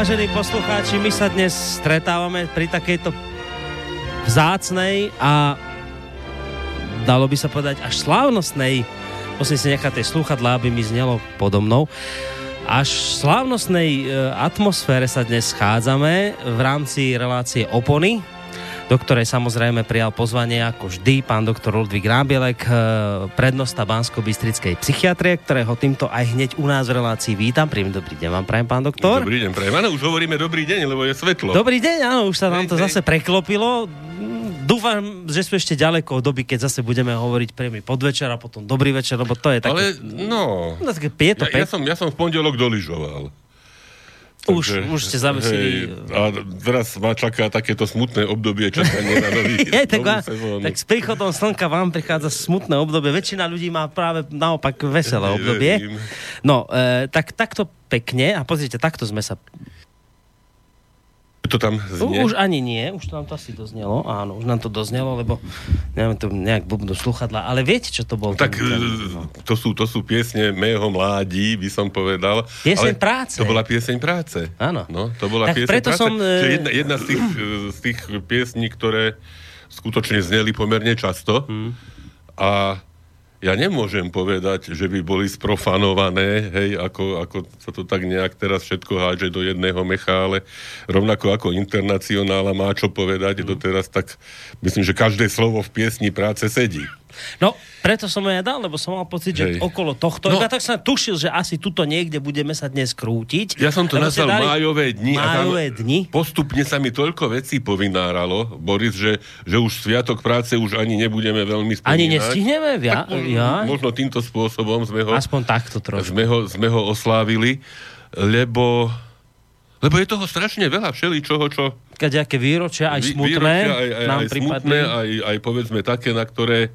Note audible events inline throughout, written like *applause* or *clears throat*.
Vážení poslucháči, my sa dnes stretávame pri takejto vzácnej a dalo by sa povedať až slávnostnej musím si nechať tie slúchadlá, aby mi znelo podo mnou až slávnostnej e, atmosfére sa dnes schádzame v rámci relácie Opony, do ktorej samozrejme prijal pozvanie ako vždy pán doktor Ludvík Rábielek, eh, prednosta Bansko-Bystrickej psychiatrie, ktorého týmto aj hneď u nás v relácii vítam. Príjemný dobrý deň vám prajem, pán doktor. Dobrý deň, prajem. Áno, už hovoríme dobrý deň, lebo je svetlo. Dobrý deň, áno, už sa nám to zase preklopilo. Dúfam, že sú ešte ďaleko od doby, keď zase budeme hovoriť príjemný podvečer a potom dobrý večer, lebo to je také... Ale, no... no také, je to ja, ja, som, ja som v pondelok doližoval. Už, už ste zavesili. a teraz ma čaká takéto smutné obdobie čakania na nový, *laughs* je, tak, novú tak s príchodom slnka vám prichádza smutné obdobie. Väčšina ľudí má práve naopak veselé obdobie. No, e, tak takto pekne, a pozrite, takto sme sa to tam znie? Už ani nie, už to nám to asi doznelo, áno, už nám to doznelo, lebo neviem, to nejak bubnú sluchadla, ale viete, čo to bol? Tak ten, no. to, sú, to sú piesne mého mládí, by som povedal. Pieseň práce. To bola pieseň práce. Áno. No, to bola tak pieseň preto práce. Som, Čiže jedna, jedna z, tých, z tých piesní, ktoré skutočne zneli pomerne často. Hmm. A ja nemôžem povedať, že by boli sprofanované, hej, ako, ako sa to tak nejak teraz všetko hádže do jedného mecha, ale rovnako ako internacionála má čo povedať mm. doteraz, tak myslím, že každé slovo v piesni práce sedí. No, preto som ho ja dal, lebo som mal pocit, že Hej. okolo tohto, no, ja tak som tušil, že asi tuto niekde budeme sa dnes krútiť. Ja som to nazval dali... májové dni. Májové a dni. Postupne sa mi toľko vecí povináralo, Boris, že, že už Sviatok práce už ani nebudeme veľmi spomínať. Ani nestihneme? Ja, tak, ja? Možno týmto spôsobom sme ho... Aspoň takto trošku. Sme ho, sme ho oslávili, lebo... Lebo je toho strašne veľa všeličoho, čo... Kaďaké výročia, aj smutné. Výročia, aj, aj, nám aj smutné, aj, aj povedzme také, na ktoré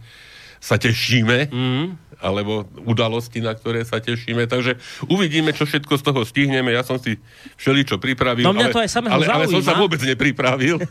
sa tešíme, mm. alebo udalosti, na ktoré sa tešíme. Takže uvidíme, čo všetko z toho stihneme. Ja som si všeličo pripravil, no mňa ale, to aj ale, ale som sa vôbec nepripravil.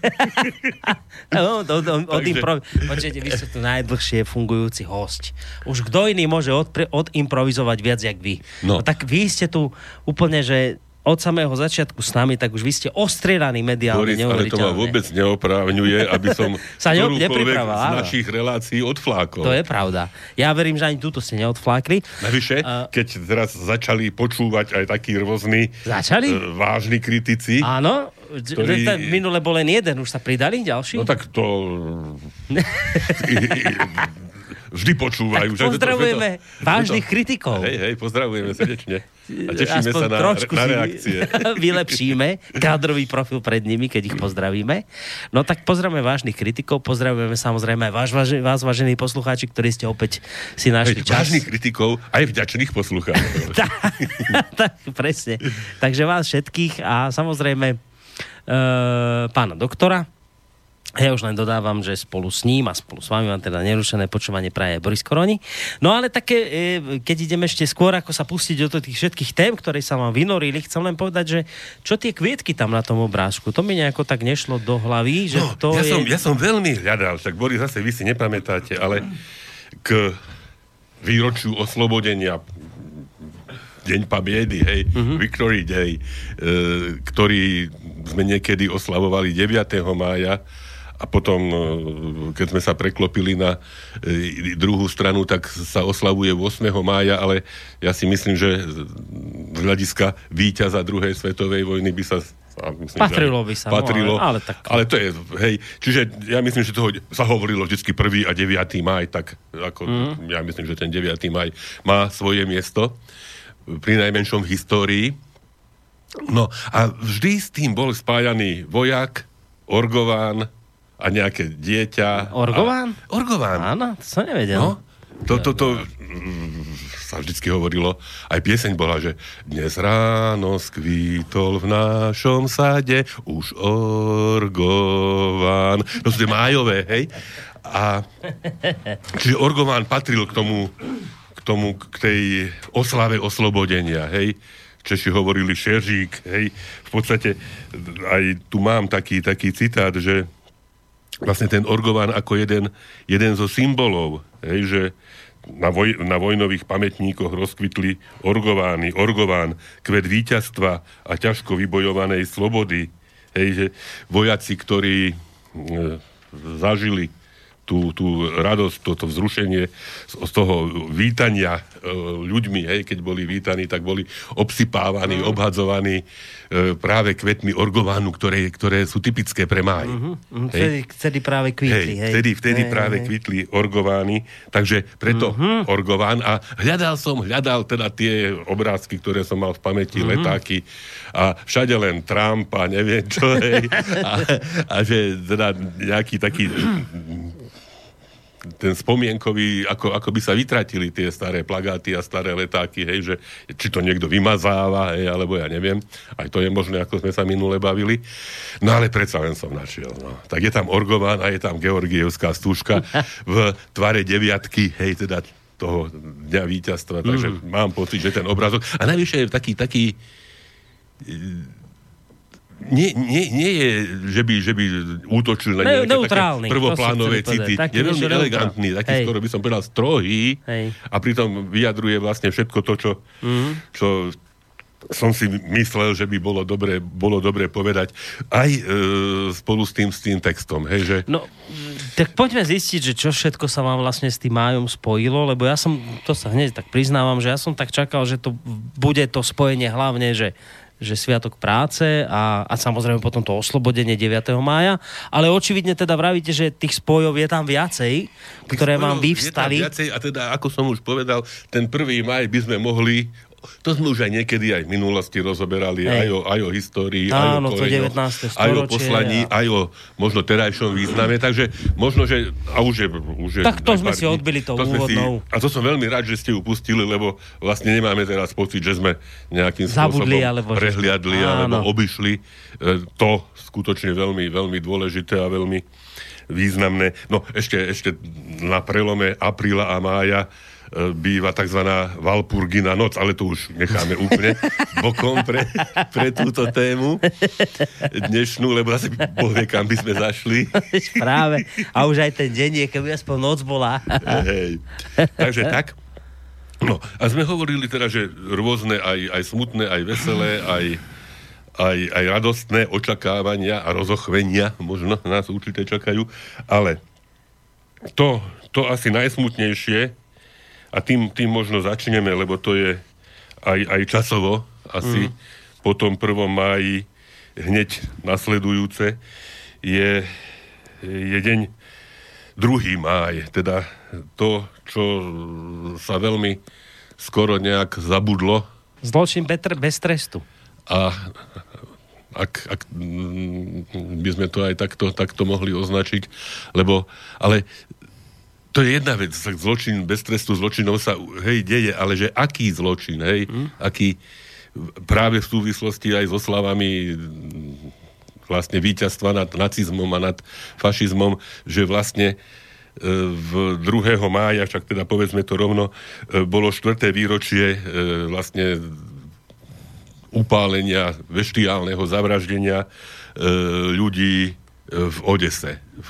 *laughs* no, do, do, od impro... Počujete, vy ste tu najdlhšie fungujúci host. Už kto iný môže odpre, odimprovizovať viac, jak vy. No. no. Tak vy ste tu úplne, že od samého začiatku s nami, tak už vy ste ostrieľaní mediálne, Boris, ale to ma vôbec neoprávňuje, aby som *laughs* sa ne, z našich relácií odflákol. To je pravda. Ja verím, že ani túto ste neodflákli. Navyše, uh, keď teraz začali počúvať aj takí rôzni začali? Uh, vážni kritici. Áno, ktorý... minule bol len jeden, už sa pridali ďalší? No tak to... *laughs* vždy počúvajú. Tak pozdravujeme že to, to, vážnych to, kritikov. Hej, hej, pozdravujeme srdečne. A tešíme Aspoň sa na, na reakcie. *laughs* vylepšíme kádrový profil pred nimi, keď ich pozdravíme. No tak pozdravujeme vážnych kritikov, pozdravujeme samozrejme aj vás, vás, vážení poslucháči, ktorí ste opäť si našli hej, čas. Vážnych kritikov, aj vďačných poslucháčov. *laughs* tak, tak, presne. Takže vás všetkých a samozrejme uh, pána doktora, ja už len dodávam, že spolu s ním a spolu s vami vám teda nerušené počúvanie praje Boris Koroni. No ale také, e, keď ideme ešte skôr, ako sa pustiť do tých všetkých tém, ktoré sa vám vynorili, chcem len povedať, že čo tie kvietky tam na tom obrázku, to mi nejako tak nešlo do hlavy, že no, to ja je... Som, ja som veľmi hľadal, však Boris, zase vy si nepamätáte, ale k výročiu oslobodenia Deň pabiedy, hej, uh-huh. Victory Day, e, ktorý sme niekedy oslavovali 9. mája, a potom, e, keď sme sa preklopili na e, druhú stranu, tak sa oslavuje 8. mája, ale ja si myslím, že z hľadiska víťaza druhej svetovej vojny by sa myslím, patrilo by sa. Patrilo, no, ale, ale, tak... ale to je, hej, čiže ja myslím, že toho sa hovorilo vždy 1. a 9. maj, tak ako mm. ja myslím, že ten 9. maj má svoje miesto pri najmenšom v histórii. No a vždy s tým bol spájaný vojak, orgován, a nejaké dieťa. Orgován? A, orgován. Áno, to som nevedel. No, to, to, to mm, sa vždycky hovorilo, aj pieseň bola, že dnes ráno skvítol v našom sade už orgován. To sú tie májové, hej? A *laughs* čiže orgován patril k tomu, k tomu, k tej oslave oslobodenia, hej? Češi hovorili šeržík, hej? V podstate aj tu mám taký, taký citát, že vlastne ten orgován ako jeden, jeden zo symbolov, hej, že na, voj, na vojnových pamätníkoch rozkvitli orgovány, orgován, kvet víťazstva a ťažko vybojovanej slobody. Hej, že vojaci, ktorí e, zažili tú, tú radosť, toto vzrušenie z, toho vítania e, ľuďmi, hej, keď boli vítaní, tak boli obsypávaní, mm. obhadzovaní e, práve kvetmi orgovánu, ktoré, ktoré sú typické pre máj. Mm-hmm. Vtedy, vtedy práve kvitli. Hej, hej. Vtedy, vtedy hej, práve hej. kvitli orgovány, takže preto mm-hmm. orgován a hľadal som, hľadal teda tie obrázky, ktoré som mal v pamäti, mm-hmm. letáky a všade len Trump a neviem čo, hej, *laughs* a, a že teda nejaký taký ten spomienkový, ako, ako by sa vytratili tie staré plagáty a staré letáky, hej, že či to niekto vymazáva, hej, alebo ja neviem. Aj to je možné, ako sme sa minule bavili. No ale predsa len som našiel. No. Tak je tam Orgován a je tam Georgievská stúžka *laughs* v tvare deviatky, hej, teda toho dňa víťazstva, takže mm. mám pocit, že ten obrazok... A najvyššie je taký, taký nie, nie, nie je, že by, že by útočil na nejaké neutrálny, také prvoplánové city. Taký je veľmi elegantný, taký Hej. skoro by som povedal strohý Hej. a pritom vyjadruje vlastne všetko to, čo, mm-hmm. čo som si myslel, že by bolo dobre, bolo dobre povedať aj e, spolu s tým, s tým textom. Hej, že... No, tak poďme zistiť, že čo všetko sa vám vlastne s tým májom spojilo, lebo ja som, to sa hneď tak priznávam, že ja som tak čakal, že to bude to spojenie hlavne, že že Sviatok práce a, a samozrejme potom to oslobodenie 9. mája, ale očividne teda vravíte, že tých spojov je tam viacej, ktoré vám vyvstali. Je tam viacej a teda, ako som už povedal, ten 1. maj by sme mohli to sme už aj niekedy aj v minulosti rozoberali, aj o, aj o histórii, Áno, aj o koreňoch, aj o poslaní, a... aj o možno terajšom význame, takže možno, že a už je, už je Tak to sme si odbili tou to úvodnou. Si, a to som veľmi rád, že ste ju pustili, lebo vlastne nemáme teraz pocit, že sme nejakým Zabudli, spôsobom alebo prehliadli že... alebo obišli e, to skutočne veľmi, veľmi dôležité a veľmi významné. No ešte, ešte na prelome apríla a mája býva tzv. Valpurgina noc, ale to už necháme úplne *laughs* bokom pre, pre túto tému dnešnú, lebo asi boh vie, kam by sme zašli. *laughs* Práve. A už aj ten deň je, keby aspoň noc bola. Hej. Takže tak. No, a sme hovorili teda, že rôzne, aj, aj smutné, aj veselé, aj, aj, aj radostné očakávania a rozochvenia možno nás určite čakajú, ale to, to asi najsmutnejšie, a tým, tým možno začneme, lebo to je aj, aj časovo asi mm. po tom 1. máji hneď nasledujúce je, je deň 2. máj, teda to, čo sa veľmi skoro nejak zabudlo. Zločin Petr bez trestu. A ak, ak by sme to aj takto, takto mohli označiť, lebo, ale to je jedna vec, tak zločin bez trestu zločinov sa, hej, deje, ale že aký zločin, hej, mm. aký práve v súvislosti aj so slavami vlastne víťazstva nad nacizmom a nad fašizmom, že vlastne e, v 2. mája, však teda povedzme to rovno, e, bolo štvrté výročie e, vlastne upálenia, veštiálneho zavraždenia ľudí v Odese, v,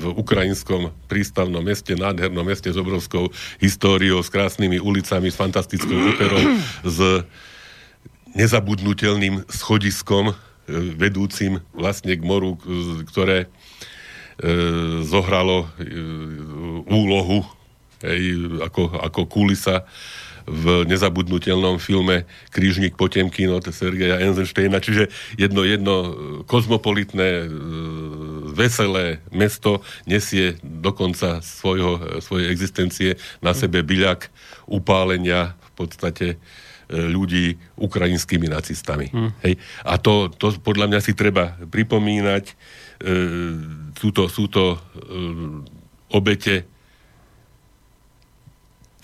v ukrajinskom prístavnom meste, nádhernom meste s obrovskou históriou, s krásnymi ulicami, s fantastickou operou, *clears throat* s nezabudnutelným schodiskom e, vedúcim vlastne k moru, ktoré e, zohralo e, úlohu ako, ako kulisa v nezabudnutelnom filme Krížnik Potemkin od Sergeja Eisensteina, čiže jedno, jedno e, kozmopolitné, e, veselé mesto nesie dokonca svojho, svojej existencie na sebe byľak upálenia v podstate e, ľudí ukrajinskými nacistami. Hmm. Hej. A to, to podľa mňa si treba pripomínať. E, sú to, sú to e, obete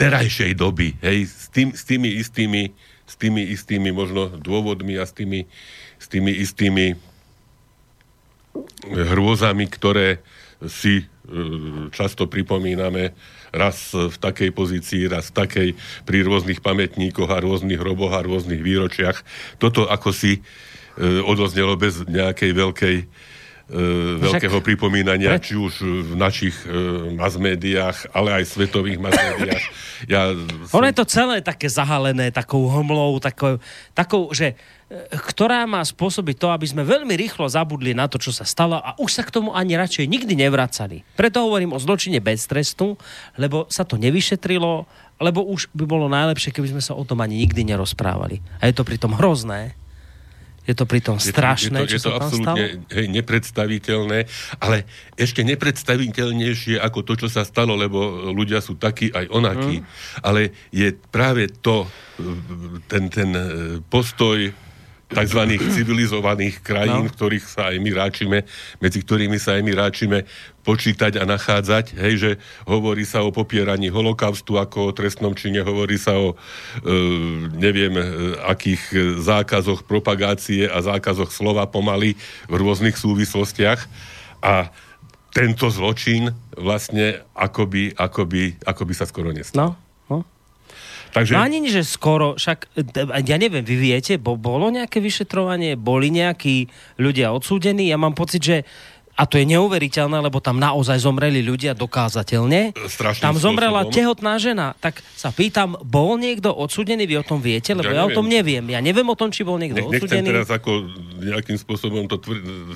terajšej doby, hej, s, tým, s tými istými s tými istými možno dôvodmi a s tými, s tými istými hrôzami, ktoré si e, často pripomíname raz v takej pozícii, raz v takej pri rôznych pamätníkoch a rôznych hroboch a rôznych výročiach. Toto ako si e, odoznelo bez nejakej veľkej, e, veľkého pripomínania, či už v našich e, mass médiách, ale aj svetových mass médiách. Ja som... Ono je to celé také zahalené takou hmlou, takou, takou že ktorá má spôsobiť to, aby sme veľmi rýchlo zabudli na to, čo sa stalo a už sa k tomu ani radšej nikdy nevracali. Preto hovorím o zločine bez trestu, lebo sa to nevyšetrilo, lebo už by bolo najlepšie, keby sme sa o tom ani nikdy nerozprávali. A je to pritom hrozné, je to pritom strašné, je to, je to, je to absolútne hej, nepredstaviteľné, ale ešte nepredstaviteľnejšie ako to, čo sa stalo, lebo ľudia sú takí aj onakí. Mm. Ale je práve to, ten, ten postoj tzv. civilizovaných krajín, no. ktorých sa aj my ráčime, medzi ktorými sa aj my ráčime počítať a nachádzať, hej, že hovorí sa o popieraní holokaustu ako o trestnom čine, hovorí sa o e, neviem e, akých zákazoch propagácie a zákazoch slova pomaly v rôznych súvislostiach a tento zločin vlastne akoby, akoby, akoby sa skoro nestal. No. Takže... No ani, že skoro, však, ja neviem, vy viete, bo, bolo nejaké vyšetrovanie, boli nejakí ľudia odsúdení, ja mám pocit, že a to je neuveriteľné, lebo tam naozaj zomreli ľudia dokázateľne. Strašným tam zomrela spôsobom. tehotná žena. Tak sa pýtam, bol niekto odsudený? Vy o tom viete? Lebo ja, ja o tom neviem. Ja neviem o tom, či bol niekto Nech, odsudený. Nechcem teraz ako nejakým spôsobom to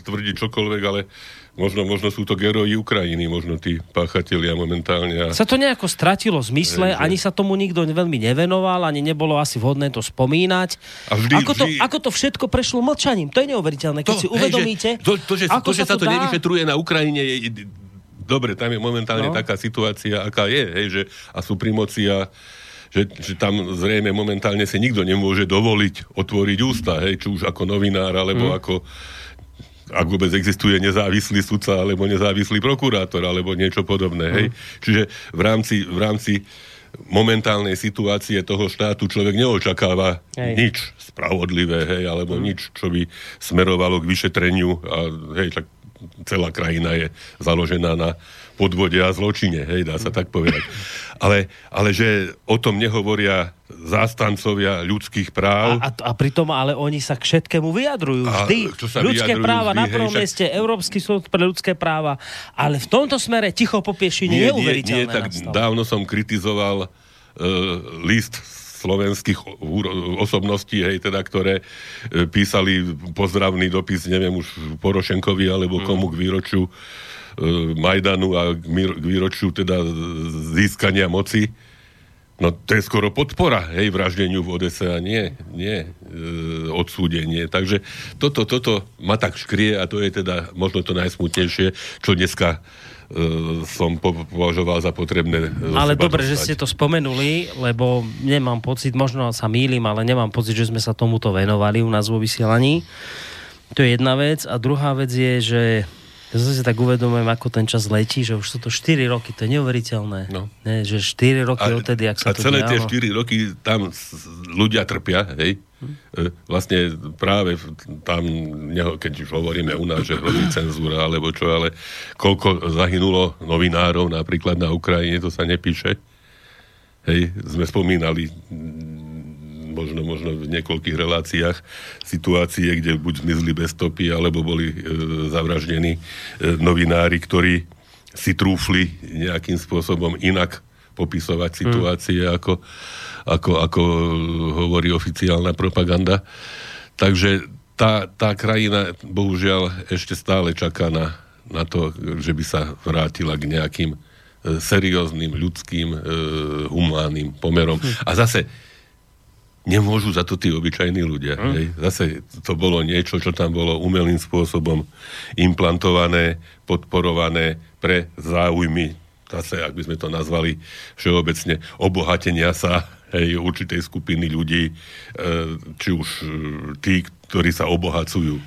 tvrdiť čokoľvek, ale Možno, možno sú to geroji Ukrajiny, možno tí páchatelia momentálne. A... Sa to nejako stratilo zmysle, že... ani sa tomu nikto veľmi nevenoval, ani nebolo asi vhodné to spomínať. A vždy, ako, to, vždy... ako to všetko prešlo mlčaním, to je neuveriteľné. Keď to, si uvedomíte, hej, že, to, to, že, to, že sa, to, to nevyšetruje na Ukrajine, je, dobre, tam je momentálne no. taká situácia, aká je, hej, že a sú pri moci a že, že tam zrejme momentálne si nikto nemôže dovoliť otvoriť ústa, hej, či už ako novinár, alebo mm. ako ak vôbec existuje nezávislý sudca alebo nezávislý prokurátor alebo niečo podobné. Hej? Mm. Čiže v rámci, v rámci momentálnej situácie toho štátu človek neočakáva hej. nič spravodlivé, hej, alebo mm. nič, čo by smerovalo k vyšetreniu a hej, tak celá krajina je založená na podvode a zločine, hej, dá sa tak povedať. Ale, ale že o tom nehovoria zástancovia ľudských práv. A, a, a pritom ale oni sa k všetkému vyjadrujú. Vždy. sa ľudské vyjadrujú, práva vždy, na prvom hej, mieste, však... Európsky súd pre ľudské práva. Ale v tomto smere ticho po piešine nie, neuveriteľné. Nie, nie, tak dávno som kritizoval uh, list slovenských osobností, hej, teda, ktoré e, písali pozdravný dopis, neviem už Porošenkovi alebo komu k výročiu E, Majdanu a k výročiu teda získania moci, no to je skoro podpora, hej, vraždeniu v Odese a nie, nie e, odsúdenie. Takže toto, toto ma tak škrie a to je teda možno to najsmutnejšie, čo dneska som považoval za potrebné. Ale dobre, dostať. že ste to spomenuli, lebo nemám pocit, možno sa mýlim, ale nemám pocit, že sme sa tomuto venovali u nás vo vysielaní. To je jedna vec. A druhá vec je, že ja si tak uvedomujem, ako ten čas letí, že už sú to 4 roky, to je neuveriteľné. No. Ne, že 4 roky a, odtedy, ak sa a to celé tie 4 roky tam ľudia trpia, hej? Hm. Vlastne práve tam, keď už hovoríme u nás, že hrozí cenzúra, alebo čo, ale koľko zahynulo novinárov napríklad na Ukrajine, to sa nepíše. Hej, sme spomínali možno, možno v niekoľkých reláciách situácie, kde buď zmizli bez stopy, alebo boli e, zavraždení e, novinári, ktorí si trúfli nejakým spôsobom inak popisovať hmm. situácie, hmm. ako, ako, ako hovorí oficiálna propaganda. Takže tá, tá krajina bohužiaľ ešte stále čaká na, na to, že by sa vrátila k nejakým e, serióznym, ľudským, e, humánnym pomerom. Hm. A zase nemôžu za to tí obyčajní ľudia. Mm. Hej. Zase to bolo niečo, čo tam bolo umelým spôsobom implantované, podporované pre záujmy, zase, ak by sme to nazvali všeobecne, obohatenia sa hej, určitej skupiny ľudí, e, či už e, tí, ktorí sa obohacujú e,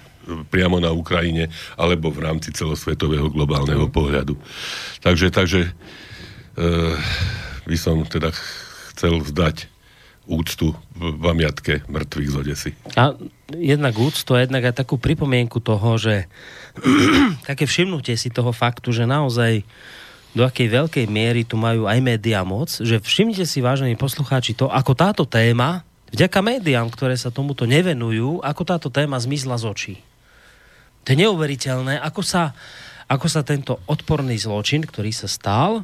priamo na Ukrajine, alebo v rámci celosvetového globálneho mm. pohľadu. Takže, takže by som teda chcel vzdať úctu v pamiatke mŕtvych z Odesy. A jednak úctu a jednak aj takú pripomienku toho, že *clears throat* také všimnutie si toho faktu, že naozaj do akej veľkej miery tu majú aj médiá moc, že všimnite si, vážení poslucháči, to, ako táto téma, vďaka médiám, ktoré sa tomuto nevenujú, ako táto téma zmizla z očí. To je neuveriteľné, ako sa, ako sa tento odporný zločin, ktorý sa stal,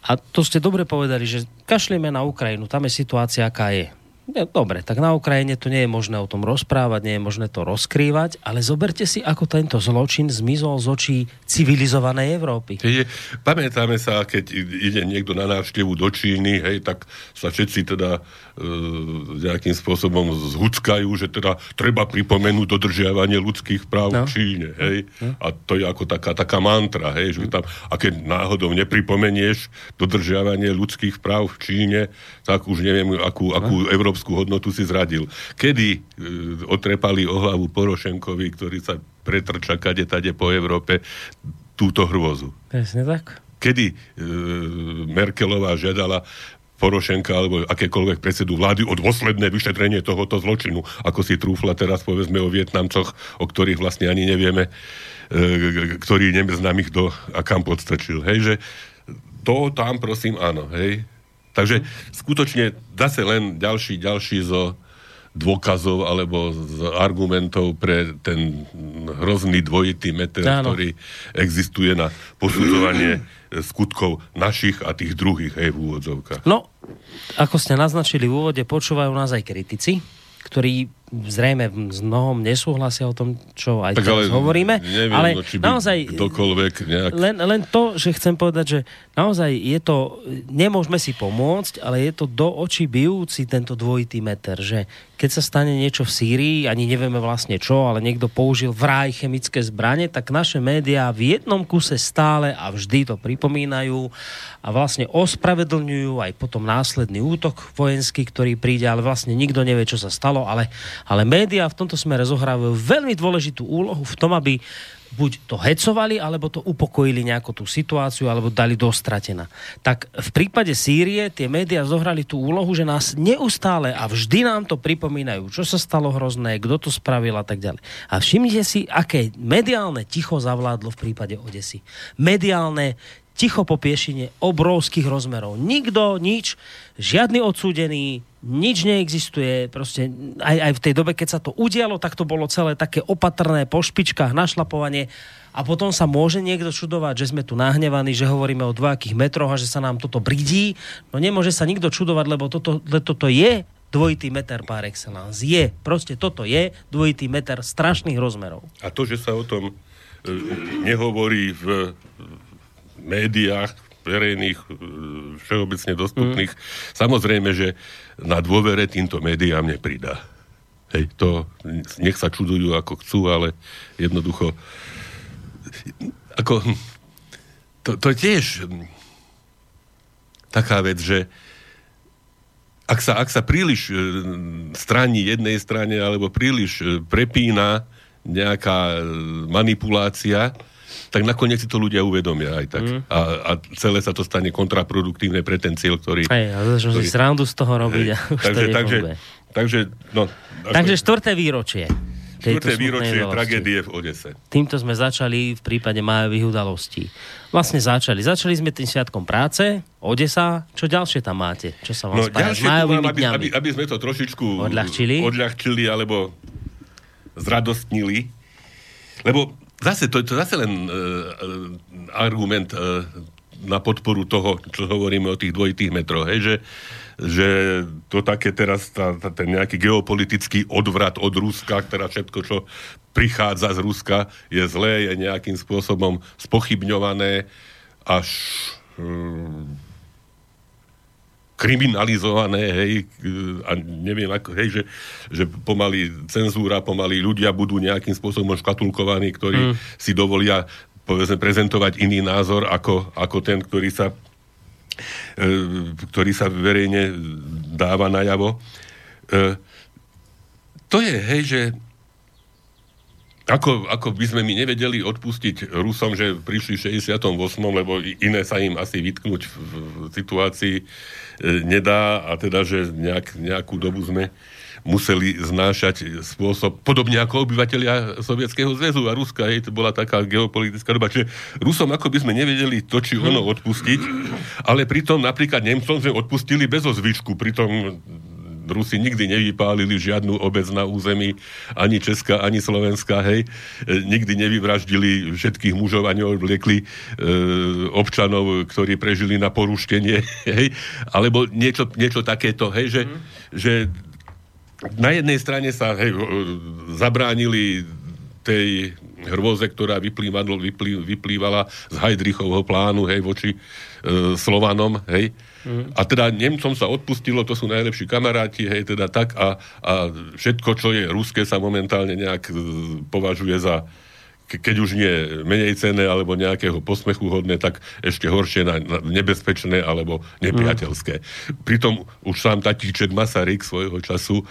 a to ste dobre povedali, že kašlieme na Ukrajinu, tam je situácia, aká je. Dobre, tak na Ukrajine to nie je možné o tom rozprávať, nie je možné to rozkrývať, ale zoberte si, ako tento zločin zmizol z očí civilizovanej Európy. Je, pamätáme sa, keď ide niekto na návštevu do Číny, hej, tak sa všetci teda nejakým spôsobom zhuckajú, že teda treba pripomenúť dodržiavanie ľudských práv no. v Číne. Hej. No. A to je ako taká, taká mantra, hej, že tam, a keď náhodou nepripomenieš dodržiavanie ľudských práv v Číne, tak už neviem, akú, akú no. Európsku európsku hodnotu si zradil. Kedy e, otrepali o hlavu Porošenkovi, ktorý sa pretrča kade tade po Európe, túto hrôzu. Presne tak. Kedy e, Merkelová žiadala Porošenka alebo akékoľvek predsedu vlády o dôsledné vyšetrenie tohoto zločinu, ako si trúfla teraz povedzme o Vietnamcoch, o ktorých vlastne ani nevieme, e, ktorý neznám ich do a kam podstrčil. Hej, že to tam prosím áno, hej, Takže skutočne zase len ďalší, ďalší zo dôkazov alebo z argumentov pre ten hrozný dvojitý meter, Áno. ktorý existuje na posudzovanie *clears throat* skutkov našich a tých druhých, hej, v úvodzovkách. No, ako ste naznačili v úvode, počúvajú nás aj kritici, ktorí zrejme s mnohom nesúhlasia o tom, čo aj tak teraz ale hovoríme. Neviem, ale no, či naozaj nejak... len, len to, že chcem povedať, že naozaj je to, nemôžeme si pomôcť, ale je to do očí bijúci tento dvojitý meter, že keď sa stane niečo v Sýrii, ani nevieme vlastne čo, ale niekto použil vraj chemické zbranie, tak naše médiá v jednom kuse stále a vždy to pripomínajú a vlastne ospravedlňujú aj potom následný útok vojenský, ktorý príde, ale vlastne nikto nevie, čo sa stalo, ale ale médiá v tomto smere zohrávajú veľmi dôležitú úlohu v tom, aby buď to hecovali, alebo to upokojili nejakú tú situáciu, alebo dali dostratená. Tak v prípade Sýrie tie médiá zohrali tú úlohu, že nás neustále a vždy nám to pripomínajú, čo sa stalo hrozné, kto to spravil a tak ďalej. A všimnite si, aké mediálne ticho zavládlo v prípade Odesy. Mediálne ticho po piešine obrovských rozmerov. Nikto, nič, žiadny odsúdený, nič neexistuje, proste aj, aj v tej dobe, keď sa to udialo, tak to bolo celé také opatrné po špičkách, našlapovanie a potom sa môže niekto čudovať, že sme tu nahnevaní, že hovoríme o dvojakých metroch a že sa nám toto bridí. No nemôže sa nikto čudovať, lebo toto, toto je dvojitý meter par excellence. Je, proste toto je dvojitý meter strašných rozmerov. A to, že sa o tom e, nehovorí v médiách, verejných, e, všeobecne dostupných. Mm. Samozrejme, že na dôvere týmto médiám nepridá. Hej, to nech sa čudujú ako chcú, ale jednoducho ako to, to je tiež taká vec, že ak sa, ak sa príliš e, straní jednej strane alebo príliš e, prepína nejaká manipulácia, tak nakoniec si to ľudia uvedomia aj tak. Mm. A, a celé sa to stane kontraproduktívne pre ten cieľ, ktorý... Hej, a začnú si srandu z toho robiť hej, a už takže, to takže, takže, no, takže štvrté výročie. Štvrté výročie tragédie v Odese. Týmto sme začali v prípade majových udalostí. Vlastne začali. Začali sme tým sviatkom práce, Odesa. Čo ďalšie tam máte? Čo sa vám no, spája s mám, aby, aby, aby sme to trošičku odľahčili, odľahčili alebo zradostnili. Lebo zase, to, to zase len uh, argument uh, na podporu toho, čo hovoríme o tých dvojitých metroch, hej, že, že to také teraz, tá, tá, ten nejaký geopolitický odvrat od Ruska, teda všetko, čo prichádza z Ruska, je zlé, je nejakým spôsobom spochybňované až uh, kriminalizované, hej, a neviem ako, hej, že, že pomaly cenzúra, pomaly ľudia budú nejakým spôsobom škatulkovaní, ktorí mm. si dovolia povedzme prezentovať iný názor ako, ako ten, ktorý sa e, ktorý sa verejne dáva najavo. E, to je, hej, že ako, ako by sme my nevedeli odpustiť Rusom, že prišli v 68., lebo iné sa im asi vytknúť v, situácii e, nedá a teda, že nejak, nejakú dobu sme museli znášať spôsob, podobne ako obyvateľia Sovietskeho zväzu a Ruska, hej, to bola taká geopolitická doba. Čiže Rusom ako by sme nevedeli to, či ono odpustiť, ale pritom napríklad Nemcom sme odpustili bez ozvyšku, pritom Rusi nikdy nevypálili žiadnu obec na území, ani Česká, ani Slovenská, hej. E, nikdy nevyvraždili všetkých mužov a neodvliekli e, občanov, ktorí prežili na poruštenie, *laughs* hej. Alebo niečo, niečo takéto, hej, že, mm. že na jednej strane sa hej, zabránili tej hrôze, ktorá vyplývala, vyplý, vyplývala z Heidrichovho plánu, hej, voči e, Slovanom, hej. Mm. A teda Nemcom sa odpustilo, to sú najlepší kamaráti, hej, teda tak a, a všetko, čo je ruské, sa momentálne nejak e, považuje za keď už nie menej cenné alebo nejakého posmechu hodné, tak ešte horšie na, na nebezpečné alebo nepriateľské. Mm. Pritom už sám tatíček Masaryk svojho času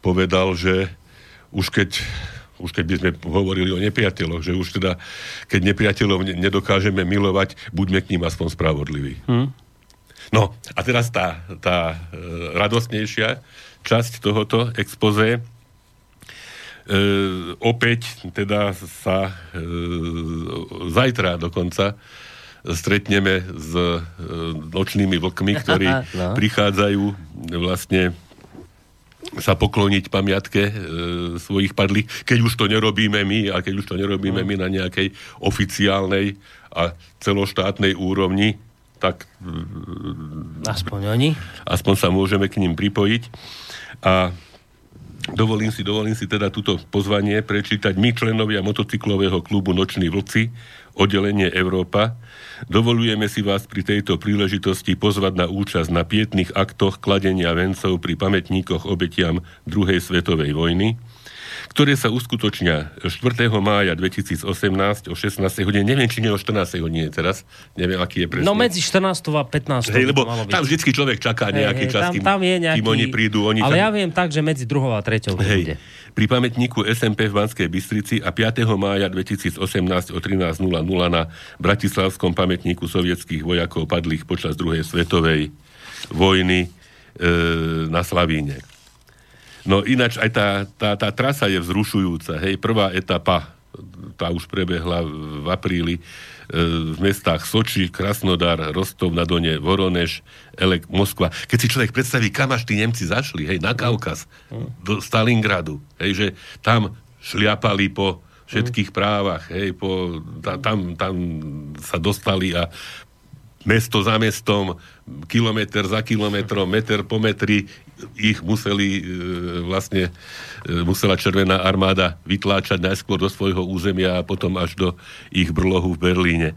povedal, že už keď už keď by sme hovorili o nepriateľoch, že už teda, keď nepriateľov nedokážeme milovať, buďme k ním aspoň spravodliví. Hmm. No, a teraz tá, tá e, radostnejšia časť tohoto expoze. E, opäť teda sa e, zajtra dokonca stretneme s e, nočnými vlkmi, *laughs* ktorí no. prichádzajú vlastne sa pokloniť pamiatke e, svojich padlých, keď už to nerobíme my a keď už to nerobíme no. my na nejakej oficiálnej a celoštátnej úrovni, tak... E, aspoň oni. Aspoň sa môžeme k ním pripojiť. A dovolím si, dovolím si teda túto pozvanie prečítať my, členovia motocyklového klubu Noční vlci, oddelenie Európa, Dovolujeme si vás pri tejto príležitosti pozvať na účasť na pietných aktoch kladenia vencov pri pamätníkoch obetiam druhej svetovej vojny, ktoré sa uskutočnia 4. mája 2018 o 16. hodine. Neviem, či nie o 14. hodine teraz. Neviem, aký je presne. No medzi 14. a 15. Hej, lebo tam vždycky človek čaká nejaký hey, čas, tam, tam je nejaký... kým oni prídu. Oni ale tam... ja viem tak, že medzi 2. a 3. Hej. bude pri pamätníku SMP v Banskej Bystrici a 5. mája 2018 o 13.00 na Bratislavskom pamätníku sovietských vojakov padlých počas druhej svetovej vojny e, na Slavíne. No ináč aj tá, tá, tá trasa je vzrušujúca. Hej, prvá etapa, tá už prebehla v apríli, v mestách Soči, Krasnodar, Rostov na Done, Voronež, Elek, Moskva. Keď si človek predstaví, kam až tí Nemci zašli, hej, na Kaukaz, do Stalingradu, hej, že tam šliapali po všetkých právach, hej, po, tam, tam sa dostali a mesto za mestom, kilometr za kilometrom, meter po metri ich museli e, vlastne e, musela Červená armáda vytláčať najskôr do svojho územia a potom až do ich brlohu v Berlíne.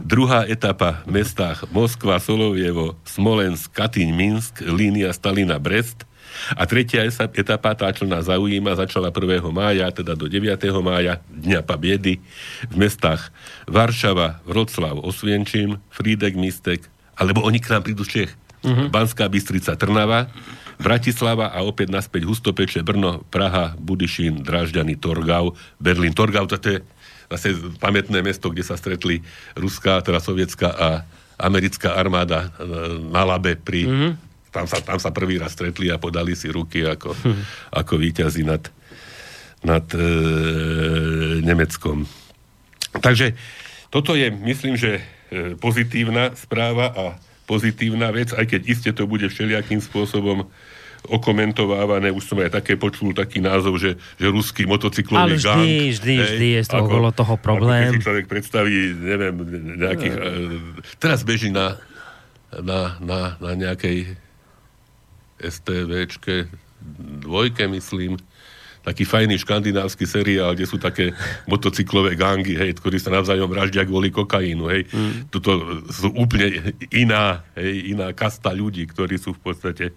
Druhá etapa v mestách Moskva, Solovievo, Smolensk, Katyň, Minsk, línia Stalina, Brest – a tretia etapa, tá, čo nás zaujíma, začala 1. mája, teda do 9. mája, Dňa Pabiedy, v mestách Varšava, Vroclav, Osvienčím, Frídek, Mistek, alebo oni k nám prídu z Čech. Uh-huh. Banská Bystrica, Trnava, Bratislava a opäť naspäť Hustopeče, Brno, Praha, Budišín, Drážďany, Torgau, Berlín. Torgau, to je vlastne pamätné mesto, kde sa stretli ruská, teda sovietská a americká armáda e, na Labe pri... Mm-hmm. Tam, sa, tam sa prvý raz stretli a podali si ruky ako, mm-hmm. ako víťazi nad, nad e, Nemeckom. Takže toto je, myslím, že e, pozitívna správa a pozitívna vec, aj keď iste to bude všelijakým spôsobom okomentovávané, už som aj také počul taký názov, že, že ruský motocyklový Ale vždy, gang. vždy, hej, vždy je toho, okolo toho problém. Ako si človek predstaví, neviem, nejakých... Uh, teraz beží na, na, na, na nejakej STVčke dvojke, myslím, taký fajný škandinávsky seriál, kde sú také motocyklové gangy, hej, ktorí sa navzájom vraždia kvôli kokainu, hej. Mm. Toto sú úplne iná, hej, iná kasta ľudí, ktorí sú v podstate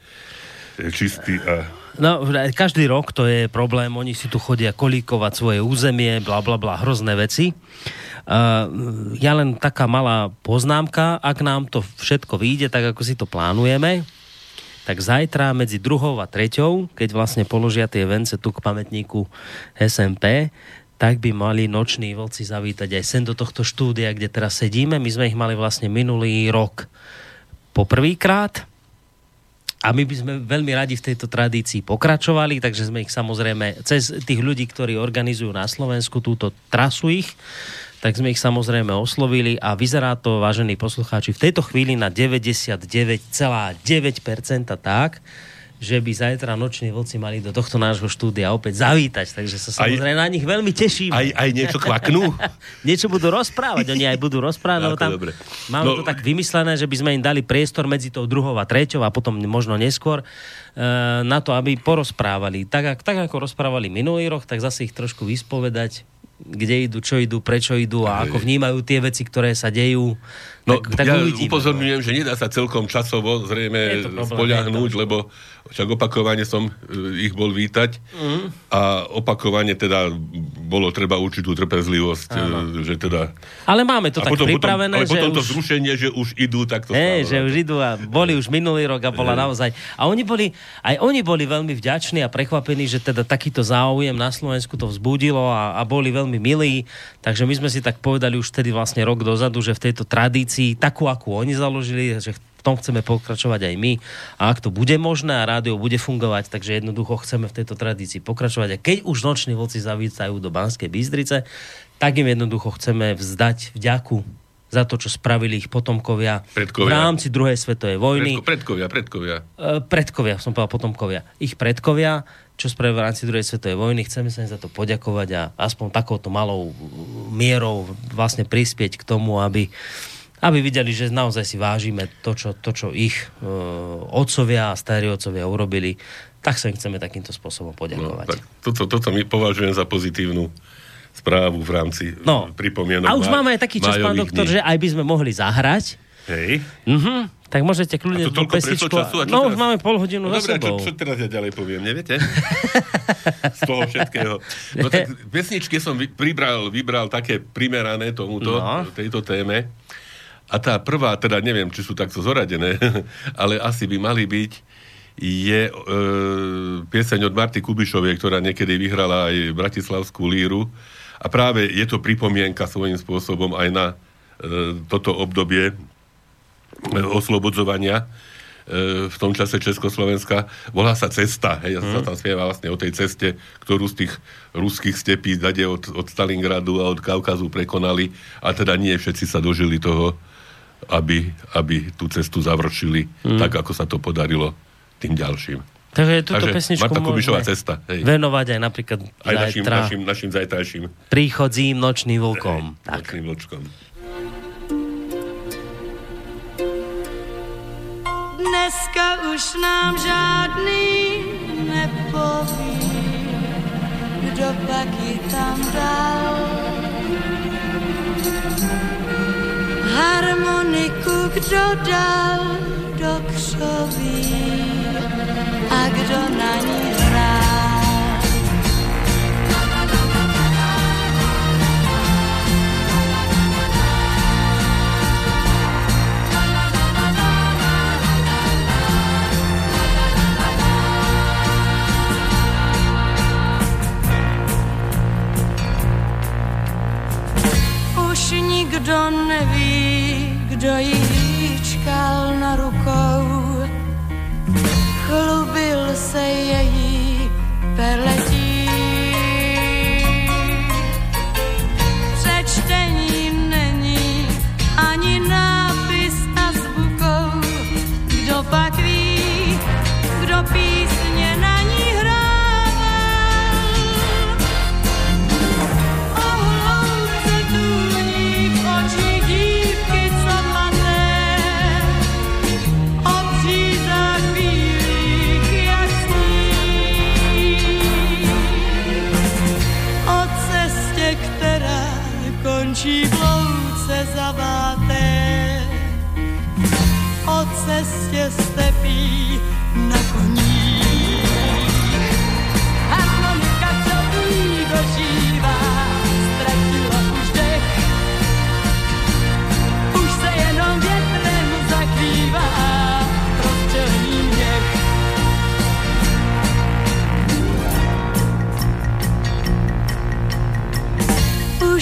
eh, čistí a... No, každý rok to je problém, oni si tu chodia kolíkovať svoje územie, bla bla bla, hrozné veci. Uh, ja len taká malá poznámka, ak nám to všetko vyjde, tak ako si to plánujeme, tak zajtra medzi druhou a treťou, keď vlastne položia tie vence tu k pamätníku SMP, tak by mali noční vlci zavítať aj sem do tohto štúdia, kde teraz sedíme. My sme ich mali vlastne minulý rok poprvýkrát a my by sme veľmi radi v tejto tradícii pokračovali, takže sme ich samozrejme cez tých ľudí, ktorí organizujú na Slovensku túto trasu ich, tak sme ich samozrejme oslovili a vyzerá to, vážení poslucháči, v tejto chvíli na 99,9% tak, že by zajtra noční vlci mali do tohto nášho štúdia opäť zavítať, takže sa samozrejme aj, na nich veľmi teším. Aj, aj niečo kvaknú? *laughs* niečo budú rozprávať, oni aj budú rozprávať, lebo tam dobre. máme no, to tak vymyslené, že by sme im dali priestor medzi tou druhou a treťou a potom možno neskôr eh, na to, aby porozprávali. Tak, tak ako rozprávali minulý rok, tak zase ich trošku vyspovedať kde idú, čo idú, prečo idú a ako vnímajú tie veci, ktoré sa dejú. No, tak, tak ja uvidíme, upozorňujem, no. že nedá sa celkom časovo zrejme spoľahnúť, lebo však opakovane som e, ich bol vítať mm. a opakovane teda bolo treba určitú trpezlivosť, Áno. E, že teda... Ale máme to tak potom, pripravené, potom, ale že potom to už... zrušenie, že už idú, tak to hey, že už idú a boli už minulý rok a bola hey. naozaj... A oni boli, aj oni boli veľmi vďační a prekvapení, že teda takýto záujem na Slovensku to vzbudilo a, a boli veľmi milí, takže my sme si tak povedali už vtedy vlastne rok dozadu, že v tejto tradícii, takú, akú oni založili, že tom chceme pokračovať aj my. A ak to bude možné a rádio bude fungovať, takže jednoducho chceme v tejto tradícii pokračovať. A keď už noční vlci zavítajú do Banskej Bystrice, tak im jednoducho chceme vzdať vďaku za to, čo spravili ich potomkovia predkovia. v rámci druhej svetovej vojny. Predko, predkovia, predkovia. E, predkovia, som povedal potomkovia. Ich predkovia, čo spravili v rámci druhej svetovej vojny. Chceme sa im za to poďakovať a aspoň takouto malou mierou vlastne prispieť k tomu, aby aby videli, že naozaj si vážime to, čo, to, čo ich e, otcovia a starí otcovia urobili, tak sa im chceme takýmto spôsobom poďakovať. No, tak toto, toto my považujem za pozitívnu správu v rámci no. pripomienok. A už máme aj taký čas, pán doktor, dní. že aj by sme mohli zahrať. Hej. Mhm. Tak môžete kľudne tú pesničku... Času, a no teraz? už máme pol hodinu no, za sebou. Čo, čo teraz ja ďalej poviem, neviete? *laughs* Z toho všetkého. No tak *laughs* pesničky som vybral, vybral také primerané tomuto, no. tejto téme. A tá prvá, teda neviem, či sú takto zoradené, *laughs* ale asi by mali byť, je e, pieseň od Marty Kubišovej, ktorá niekedy vyhrala aj Bratislavskú líru. A práve je to pripomienka svojím spôsobom aj na e, toto obdobie e, oslobodzovania e, v tom čase Československa. Volá sa Cesta. Hej, ja hmm. sa tam spieva vlastne o tej ceste, ktorú z tých ruských stepí dade od, od Stalingradu a od Kaukazu prekonali. A teda nie všetci sa dožili toho, aby, aby tú cestu završili mm. tak, ako sa to podarilo tým ďalším. Takže túto Takže pesničku Marta Kubišová cesta. Hej. Venovať aj napríklad aj našim, zajtra našim, našim zajtrajším príchodzím nočným vlkom. Hej, tak. Nočným vlčkom. Dneska už nám žádný nepoví, kdo pak je tam dal harmoniku kdo dal do křoví a kdo na ní hrál. Nikdo neví, kdo jí hýčkal na rukou. Chlubil se její perletí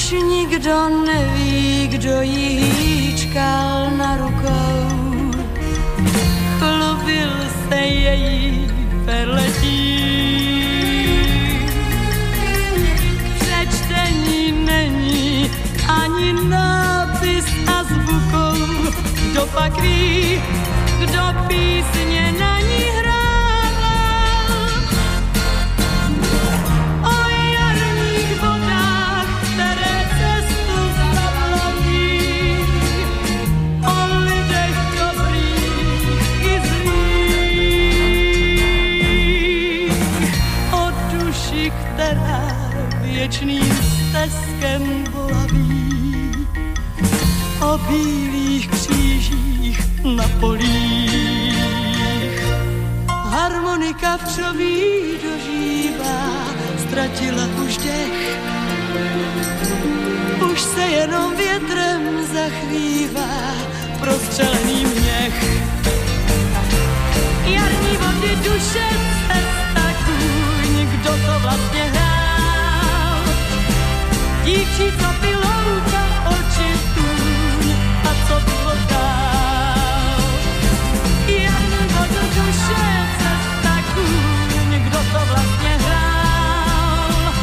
Už nikdo neví, kdo jí hýčkal na rukou se její perletí. Přečtení není ani nápis a zvukou, kdo pak ví, kdo písně na ní hrává. Vypráví o bílých křížích na polích. Harmonika včoví dožívá, ztratila už dech. Už se jenom větrem zachvívá prostřelený měch. Jarní vody duše cesta kůň, to vlastně hrál. Dívčí, co pilouka, oči tůň a co bylo dál. Jarní vodu duše cesta kůň, kdo to vlastně hrál.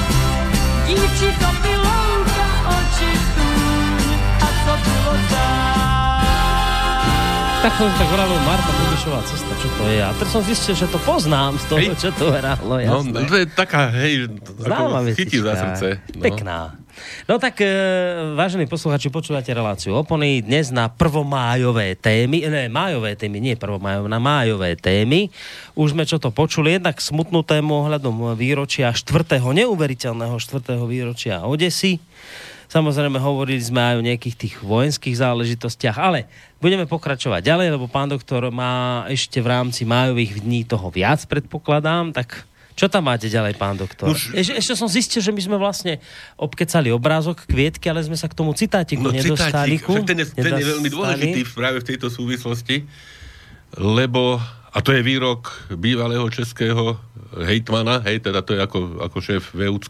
Dívčí, co pilouka, oči tůň a co bylo dál. Tak som tak vravil, Marta Bubišová cesta, čo to je? A teraz som zistil, že to poznám z toho, Hej. čo to hralo, No, jasné. to je taká, hej, Známa chytí za srdce. No. Pekná. No tak, e, vážení posluchači, počúvate reláciu Opony dnes na prvomájové témy, ne, májové témy, nie prvomájové, na májové témy. Už sme čo to počuli, jednak smutnú tému ohľadom výročia štvrtého, neuveriteľného štvrtého výročia Odesy. Samozrejme, hovorili sme aj o nejakých tých vojenských záležitostiach, ale budeme pokračovať ďalej, lebo pán doktor má ešte v rámci májových dní toho viac, predpokladám, tak čo tam máte ďalej, pán doktor? Už- Ešte, ešte som zistil, že my sme vlastne obkecali obrázok, kvietky, ale sme sa k tomu citátiku No nedostali. citátik, ten je, ten je veľmi dôležitý práve v tejto súvislosti, lebo, a to je výrok bývalého českého hejtmana, hej, teda to je ako, ako šéf VUC,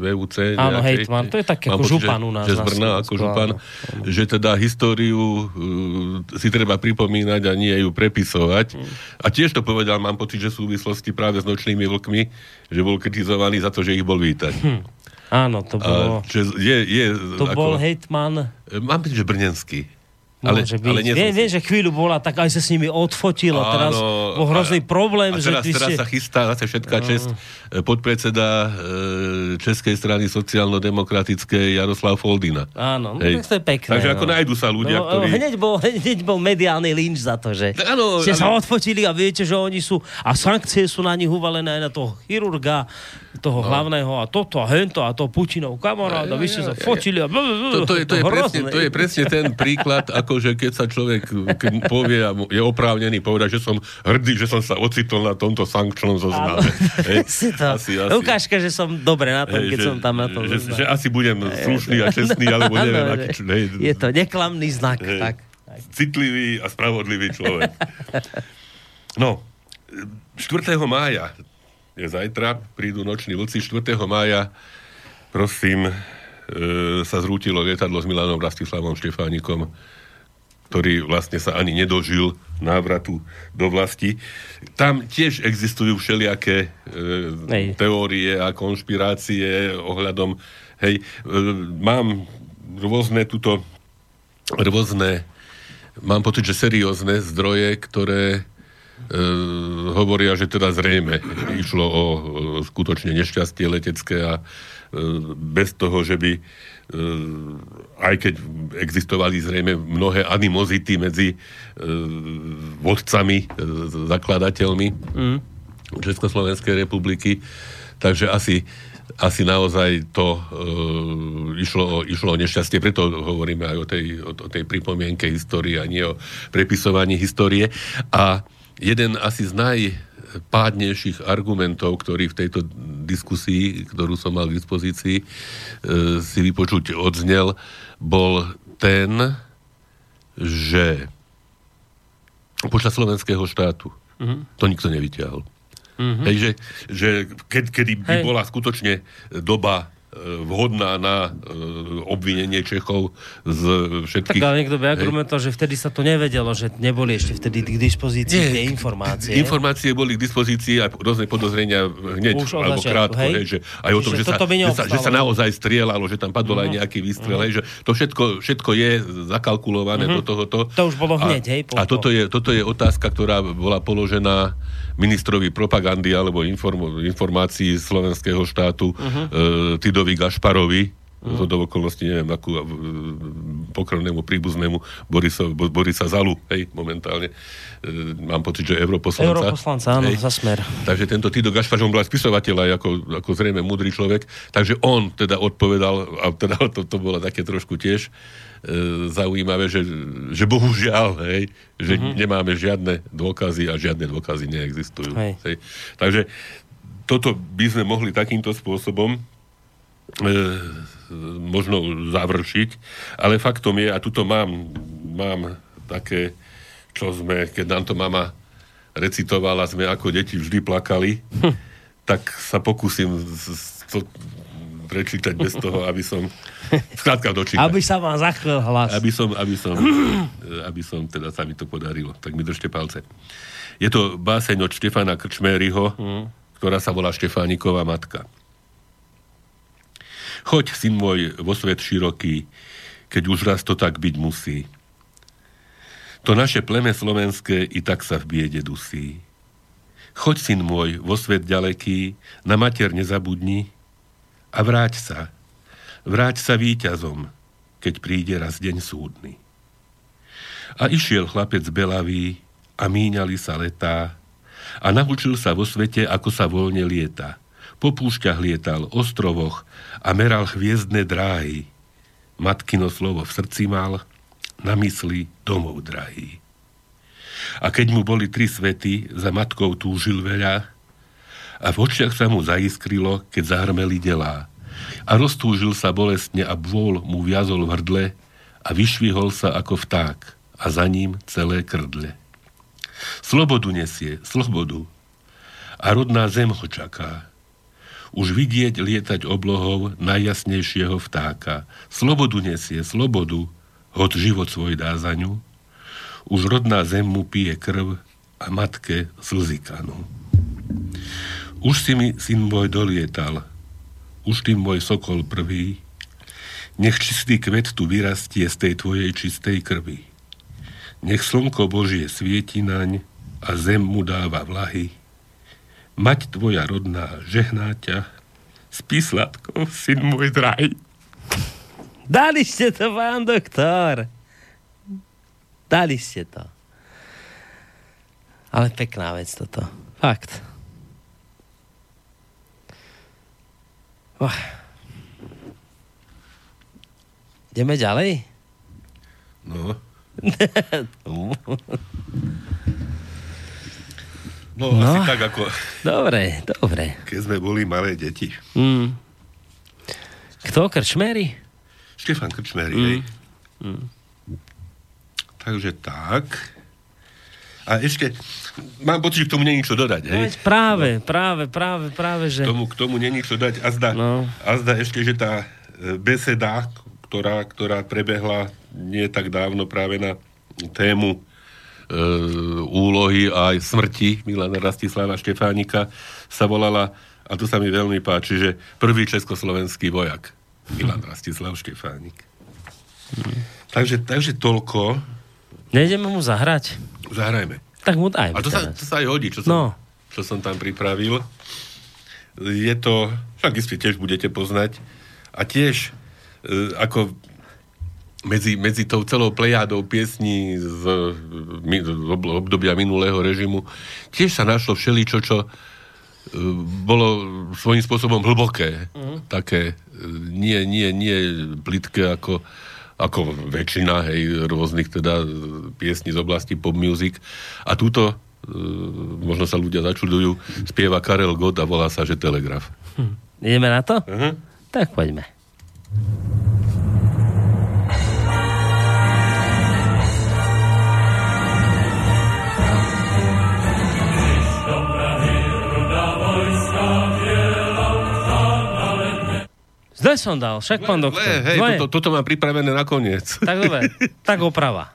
VUC Áno, nejakej, hejtman, to je tak ako pocit, župan u nás Že z na Brna ako župan, áno. že teda históriu uh, si treba pripomínať a nie ju prepisovať. Mm. A tiež to povedal, mám pocit, že v súvislosti práve s nočnými vlkmi, že bol kritizovaný za to, že ich bol vítať. Áno, to A, bolo... že je, je, To ako, bol hejtman... Mám pocit, že Brnenský. Ale, Ale, Môže byť. ale nie si- že chvíľu bola, tak aj sa s nimi odfotil a teraz bol hrozný a- problém, a že teraz, ty teraz ste... sa chystá zase všetká čest e, podpredseda e, Českej strany sociálno-demokratickej Jaroslav Foldina. Áno, no, Hej. to je pekné. Takže no. ako nájdu sa ľudia, no, ktorí... Hneď bol, hneď bol mediálny lynč za to, že Áno, ste sa ale- odfotili a viete, že oni sú... A sankcie sú na nich uvalené aj na toho chirurga, toho no. hlavného a toto a hento a to Putinov kamarát a vy ste sa fotili a... To, to, je, to, je presne, to je presne ten príklad, ako že keď sa človek keď povie a je oprávnený povedať, že som hrdý, že som sa ocitol na tomto sankčnom zozname. *laughs* Ukážka, že som dobre na tom, keď že, som tam na tom. že, zozname. že asi budem slušný a čestný, *laughs* alebo neviem, Áno, aký, čo, Je to neklamný znak. Tak. citlivý a spravodlivý človek. No, 4. mája je zajtra, prídu noční vlci, 4. mája, prosím, e, sa zrútilo lietadlo s Milanom Rastislavom Štefánikom, ktorý vlastne sa ani nedožil návratu do vlasti. Tam tiež existujú všelijaké Hej. e, teórie a konšpirácie ohľadom, hej, e, mám rôzne tuto rôzne, mám pocit, že seriózne zdroje, ktoré hovoria, že teda zrejme išlo o e, skutočne nešťastie letecké a e, bez toho, že by e, aj keď existovali zrejme mnohé animozity medzi e, vodcami, e, zakladateľmi Mm. Československej republiky, takže asi asi naozaj to e, išlo, o, išlo o nešťastie, preto hovoríme aj o tej, o, o tej pripomienke histórie a nie o prepisovaní histórie. A jeden asi z najpádnejších argumentov, ktorý v tejto diskusii, ktorú som mal k dispozícii, e, si vypočuť odznel, bol ten, že počas slovenského štátu to nikto nevyťahol. Mm-hmm. Hej, že, že keď, kedy by Hej. bola skutočne doba vhodná na e, obvinenie Čechov z Tak všetkých... ale niekto by argumentoval, že vtedy sa to nevedelo, že neboli ešte vtedy k dispozícii Nie, tie informácie. Informácie boli k dispozícii a rôzne podozrenia hneď, Už alebo začiatku, krátko, hej? hej, že aj o tom, že sa, že, sa, že sa naozaj strieľalo, že tam padol Mhm. aj nejaký výstrel, hej, že to všetko, všetko je zakalkulované do tohoto. To už bolo hneď, hej, po- A, a toto, je, toto je otázka, ktorá bola položená ministrovi propagandy alebo inform, informácií slovenského štátu uh-huh. e, Tidovi Gašparovi, z hodou okolností, neviem, akú pokrvnému príbuznému Borisa, Bo- Borisa Zalu, hej, momentálne. E, mám pocit, že europoslanca. Europoslanca, áno, Hej. za smer. Takže tento Tido Gašpař, on bol aj spisovateľ, aj ako, ako zrejme múdry človek, takže on teda odpovedal, a teda to, to bolo také trošku tiež e, zaujímavé, že, že bohužiaľ, hej, že uh-huh. nemáme žiadne dôkazy a žiadne dôkazy neexistujú. Hej. Hej. Takže toto by sme mohli takýmto spôsobom e, možno završiť, ale faktom je, a tuto mám, mám také, čo sme, keď nám to mama recitovala, sme ako deti vždy plakali, hm. tak sa pokúsim to prečítať bez toho, aby som skrátka dočítať. Aby sa vám zachvel hlas. Aby som, aby som, aby som teda sa mi to podarilo. Tak mi držte palce. Je to báseň od Štefana Krčméryho, ktorá sa volá Štefániková matka. Choď, syn môj, vo svet široký, keď už raz to tak byť musí. To naše pleme slovenské i tak sa v biede dusí. Choď, syn môj, vo svet ďaleký, na mater nezabudni a vráť sa. Vráť sa víťazom, keď príde raz deň súdny. A išiel chlapec belavý a míňali sa letá a naučil sa vo svete, ako sa voľne lieta. Po púšťach lietal, ostrovoch a meral hviezdne dráhy. Matkino slovo v srdci mal, na mysli domov drahý. A keď mu boli tri svety, za matkou túžil veľa a v očiach sa mu zaiskrilo, keď zahrmeli delá. A roztúžil sa bolestne a bôl mu viazol v hrdle a vyšvihol sa ako vták a za ním celé krdle. Slobodu nesie, slobodu. A rodná zem ho čaká. Už vidieť lietať oblohou najjasnejšieho vtáka. Slobodu nesie, slobodu, hoď život svoj dá za ňu. Už rodná zem mu pije krv a matke slzy kanú. Už si mi, syn môj, dolietal, už ty môj sokol prvý, nech čistý kvet tu vyrastie z tej tvojej čistej krvi. Nech slnko Božie svieti naň a zem mu dáva vlahy. Mať tvoja rodná žehná ťa, spí sladko, syn môj drahý. Dali ste to, pán doktor. Dali ste to. Ale pekná vec toto. Fakt. Oh. Ideme ďalej? No. *laughs* No, no, asi tak ako Dobre, dobre. keď sme boli malé deti. Mm. Kto? Krčmery? Štefan Krčmery, mm. hej. Takže tak. A ešte, mám pocit, že k tomu není čo dodať, No, hej. veď práve, práve, práve, práve, že... K tomu, k tomu není čo dať. A zda, No. a zda ešte, že tá e, beseda, ktorá, ktorá prebehla nie tak dávno práve na tému úlohy a aj smrti Milana Rastislava Štefánika sa volala, a tu sa mi veľmi páči, že prvý československý vojak Milan *laughs* Rastislav Štefánik. Takže, takže toľko. Nejdeme mu zahrať? Zahrajme. Tak mu dajme A to sa, to sa aj hodí, čo som, No. čo som tam pripravil. Je to, však istý tiež budete poznať, a tiež e, ako medzi, medzi tou celou plejádou piesní z, z ob- obdobia minulého režimu tiež sa našlo všeličo, čo e, bolo svojím spôsobom hlboké. Mm. Také e, nie, nie, nie plitké ako, ako väčšina hej, rôznych teda piesní z oblasti pop music. A túto, e, možno sa ľudia začudujú, spieva Karel Gott a volá sa, že Telegraf. Ideme na to? Uh-huh. Tak poďme. Zle som dal, však pán doktor. Le, hej, Zle. toto, toto mám pripravené nakoniec. Tak dobre, *laughs* tak oprava.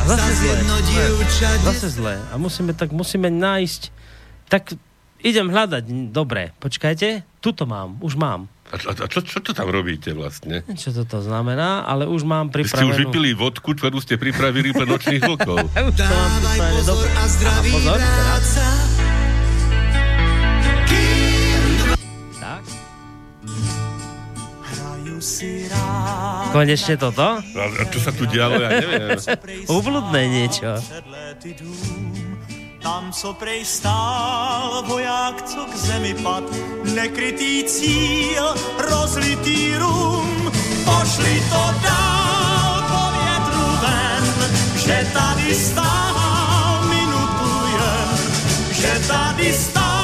A zase dievča Zase zle. A musíme tak, musíme nájsť, tak idem hľadať, dobre, počkajte, tuto mám, už mám. A, a, a čo, čo to tam robíte vlastne? Čo toto znamená, ale už mám Vy ste už pripravenú... vypili vodku, ktorú ste pripravili pre nočných vlkov. *laughs* Už to mám Dávaj pripravené pozor dobre. a pozor, teraz. vráca. Tak. Hraju si rád. Konečne toto? A, a čo sa tu dialo, ja neviem. Ubludné niečo. Tam, co prej stál voják, co k zemi pad, nekrytý cíl, rozlitý rum, pošli to dál po větru ven, že tady stál minutu jen, že tady stál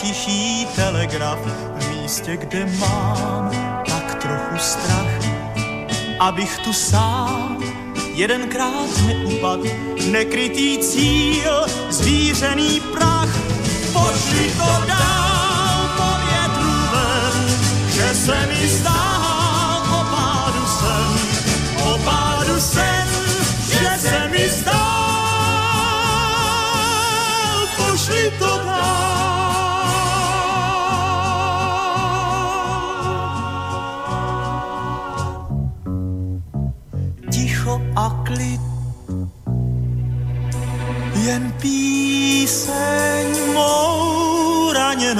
tichý telegraf v místě, kde mám tak trochu strach, abych tu sám jedenkrát neupad, nekrytý cíl, zvířený prach, pošli to dál po že se mi zdál in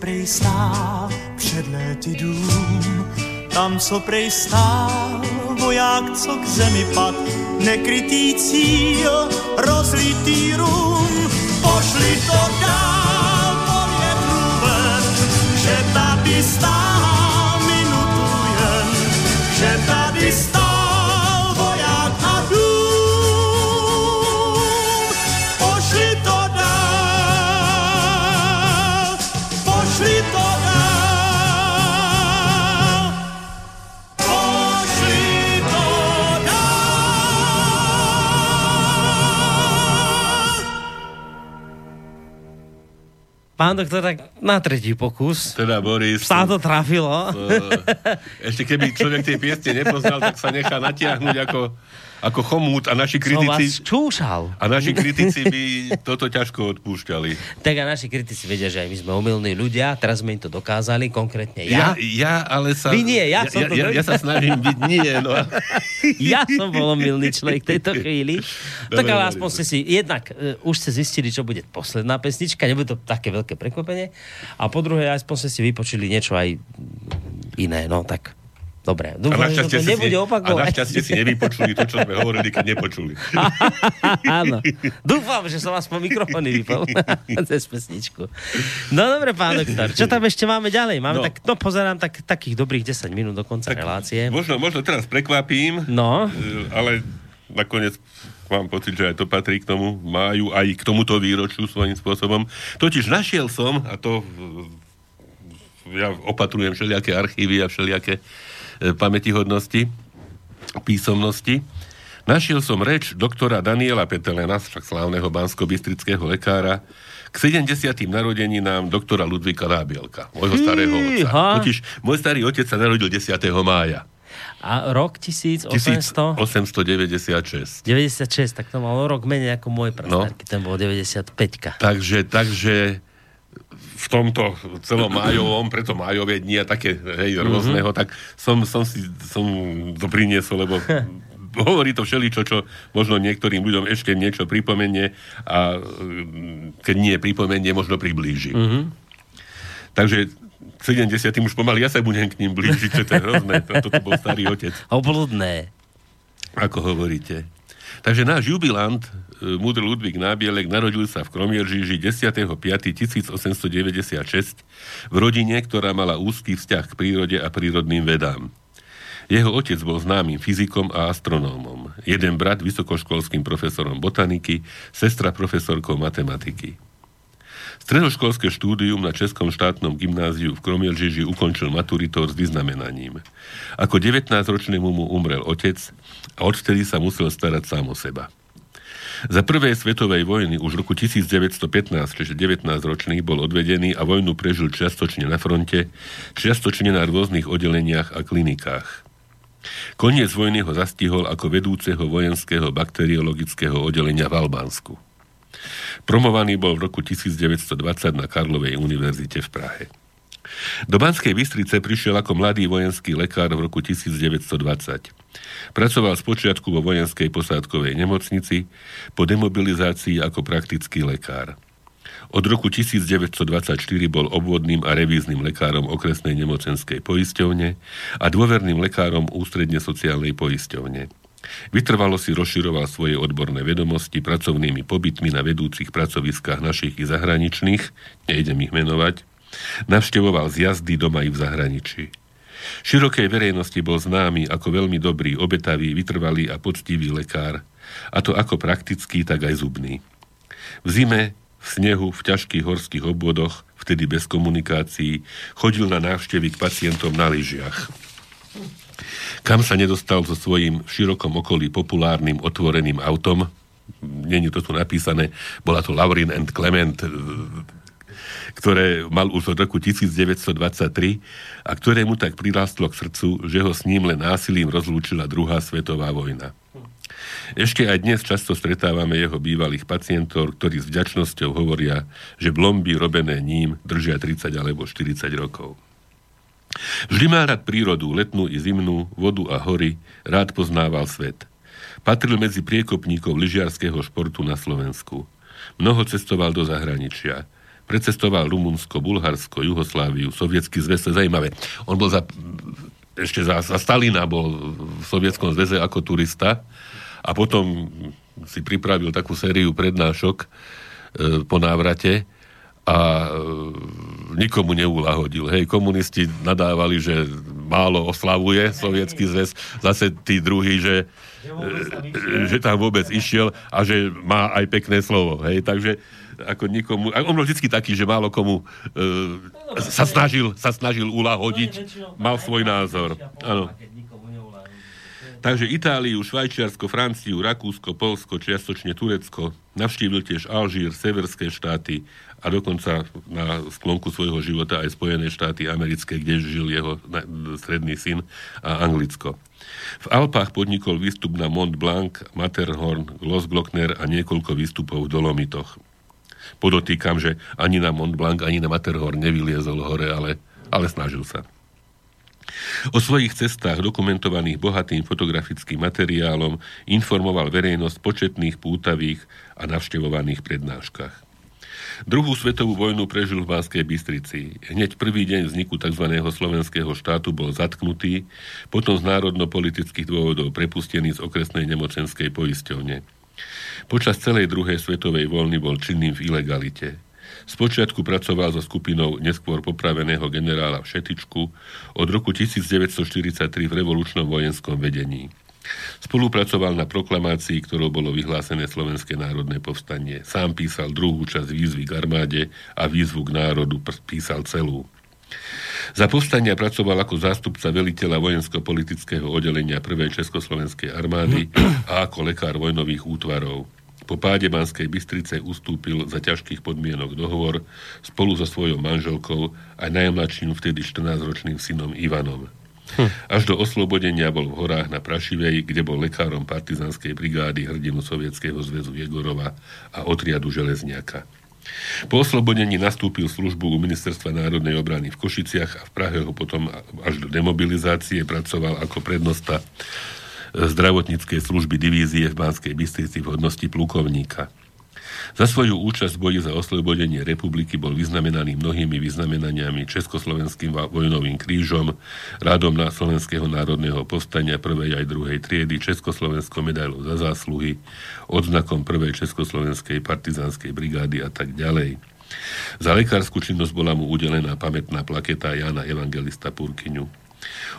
prej stál před léty dům. Tam, co prej stál voják, co k zemi pad, nekrytý cíl, rozlitý rum, pošli to dál po větru ven, že tady stál minutu jen, že tady stál Pán doktor, tak na tretí pokus. Teda Boris, Sa to trafilo. eh, ešte keby človek tie piesne nepoznal, tak sa nechá natiahnuť ako, ako chomút a naši Som vás kritici... čúšal. A naši kritici by toto ťažko odpúšťali. Tak a naši kritici vedia, že aj my sme omylní ľudia, teraz sme im to dokázali, konkrétne Ja, ja. ja ale sa... Vy nie, ja som ja, to ja, ja sa snažím byť nie, no. *laughs* Ja som bol omylný človek v tejto chvíli. tak Dobre, ale dobre, aspoň ste si, jednak uh, už ste zistili, čo bude posledná pesnička, nebude to také veľké prekvapenie. A po druhé, aspoň ste si vypočuli niečo aj iné, no tak dobre. A Dúfam, že našťastie, to si, nebude a opakovať. našťastie si nevypočuli to, čo sme hovorili, keď nepočuli. *laughs* Áno. Dúfam, že som aspoň mikrofóny vypol *laughs* cez pesničku. No dobre, pán doktor, čo tam ešte máme ďalej? Máme No. tak, no pozerám tak, takých dobrých 10 minút do konca relácie. Možno, možno teraz prekvapím, No, e, ale nakoniec mám pocit, že aj to patrí k tomu, majú aj k tomuto výročiu svojím spôsobom. Totiž našiel som, a to e, ja opatrujem všelijaké archívy a všelijaké e, pamätihodnosti, písomnosti. Našiel som reč doktora Daniela Petelena, však slávneho bansko-bystrického lekára, k 70. narodeninám doktora Ludvíka Lábielka, môjho starého otca. Totiž môj starý otec sa narodil 10. mája. a rok 1800... 1896. 96, tak to malo rok menej ako môj No. prastarky, ten bol 95. Takže, takže v tomto celom májovom, preto májové dni a také hej, rôzneho, tak som, som si som to priniesol, lebo hovorí to všeličo, čo možno niektorým ľuďom ešte niečo pripomenie a mm, keď nie pripomenie, možno priblíži. Takže k 70. už pomaly ja sa budem k ním blížiť, čo to je hrozné. Toto to bol starý otec. Obludné. ako hovoríte. Takže náš jubilant múdry Ludvík Nábielek narodil sa v Kromieržíži 10.5.1896 v rodine, ktorá mala úzky vzťah k prírode a prírodným vedám. Jeho otec bol známym fyzikom a astronómom. Jeden brat vysokoškolským profesorom botaniky, sestra profesorkou matematiky. Stredoškolské štúdium na Českom štátnom gymnáziu v Kromielžiži ukončil maturitor s vyznamenaním. Ako 19-ročnému mu umrel otec a odvtedy sa musel starať sám o seba. Za prvej svetovej vojny už v roku 1915, čiže 19-ročný, bol odvedený a vojnu prežil čiastočne na fronte, čiastočne na rôznych oddeleniach a klinikách. Koniec vojny ho zastihol ako vedúceho vojenského bakteriologického oddelenia v Albánsku. Promovaný bol v roku 1920 na Karlovej univerzite v Prahe. Do Banskej Bystrice prišiel ako mladý vojenský lekár v roku 1920. Pracoval spočiatku vo vojenskej posádkovej nemocnici, po demobilizácii ako praktický lekár. Od roku 1924 bol obvodným a revíznym lekárom okresnej nemocenskej poisťovne a dôverným lekárom ústredne sociálnej poisťovne. Vytrvalo si rozširoval svoje odborné vedomosti pracovnými pobytmi na vedúcich pracoviskách našich i zahraničných, nejdem ich menovať, navštevoval zjazdy doma i v zahraničí. Širokej verejnosti bol známy ako veľmi dobrý, obetavý, vytrvalý a poctivý lekár, a to ako praktický, tak aj zubný. V zime, v snehu, v ťažkých horských obvodoch, vtedy bez komunikácií, chodil na návštevy k pacientom na lyžiach kam sa nedostal so svojím v širokom okolí populárnym otvoreným autom. Není to tu napísané, bola to Laurin and Clement, ktoré mal už od roku 1923 a ktoré mu tak prirástlo k srdcu, že ho s ním len násilím rozlúčila druhá svetová vojna. Ešte aj dnes často stretávame jeho bývalých pacientov, ktorí s vďačnosťou hovoria, že blomby robené ním držia 30 alebo 40 rokov. Vždy má rád prírodu, letnú i zimnú, vodu a hory, rád poznával svet. Patril medzi priekopníkov lyžiarského športu na Slovensku. Mnoho cestoval do zahraničia. Precestoval Rumunsko, Bulharsko, Jugosláviu, Sovietský zväz, to je zaujímavé. On bol za, ešte za, za Stalina bol v Sovietskom zväze ako turista a potom si pripravil takú sériu prednášok e, po návrate a e, nikomu neulahodil. Hej, komunisti nadávali, že málo oslavuje sovietský zväz, zase tí druhí, že, že, že tam vôbec išiel a že má aj pekné slovo. Hej, takže ako nikomu, on bol vždy taký, že málo komu uh, sa snažil, sa snažil ulahodiť, mal svoj názor. Áno. Takže Itáliu, Švajčiarsko, Franciu, Rakúsko, Polsko, čiastočne Turecko, navštívil tiež Alžír, severské štáty, a dokonca na sklonku svojho života aj Spojené štáty americké, kde žil jeho stredný syn a Anglicko. V Alpách podnikol výstup na Mont Blanc, Matterhorn, Glockner a niekoľko výstupov v Dolomitoch. Podotýkam, že ani na Mont Blanc, ani na Matterhorn nevyliezol hore, ale, ale snažil sa. O svojich cestách, dokumentovaných bohatým fotografickým materiálom, informoval verejnosť početných pútavých a navštevovaných prednáškach. Druhú svetovú vojnu prežil v Banskej Bystrici. Hneď prvý deň vzniku tzv. slovenského štátu bol zatknutý, potom z národno-politických dôvodov prepustený z okresnej nemocenskej poisťovne. Počas celej druhej svetovej voľny bol činným v ilegalite. Spočiatku pracoval so skupinou neskôr popraveného generála Všetičku od roku 1943 v revolučnom vojenskom vedení. Spolupracoval na proklamácii, ktorou bolo vyhlásené Slovenské národné povstanie. Sám písal druhú časť výzvy k armáde a výzvu k národu písal celú. Za povstania pracoval ako zástupca veliteľa vojensko-politického oddelenia prvej Československej armády a ako lekár vojnových útvarov. Po páde Banskej Bystrice ustúpil za ťažkých podmienok dohovor spolu so svojou manželkou a najmladším vtedy 14-ročným synom Ivanom. Hm. Až do oslobodenia bol v horách na Prašivej, kde bol lekárom partizanskej brigády hrdinu Sovietskeho zväzu Jegorova a otriadu Železniaka. Po oslobodení nastúpil službu u Ministerstva národnej obrany v Košiciach a v Prahe ho potom až do demobilizácie pracoval ako prednosta zdravotníckej služby divízie v Banskej Bystrici v hodnosti plukovníka. Za svoju účasť v boji za oslobodenie republiky bol vyznamenaný mnohými vyznamenaniami Československým vojnovým krížom, rádom na Slovenského národného povstania prvej aj druhej triedy, Československou medailou za zásluhy, odznakom prvej Československej partizánskej brigády a tak ďalej. Za lekárskú činnosť bola mu udelená pamätná plaketa Jana Evangelista Purkyňu.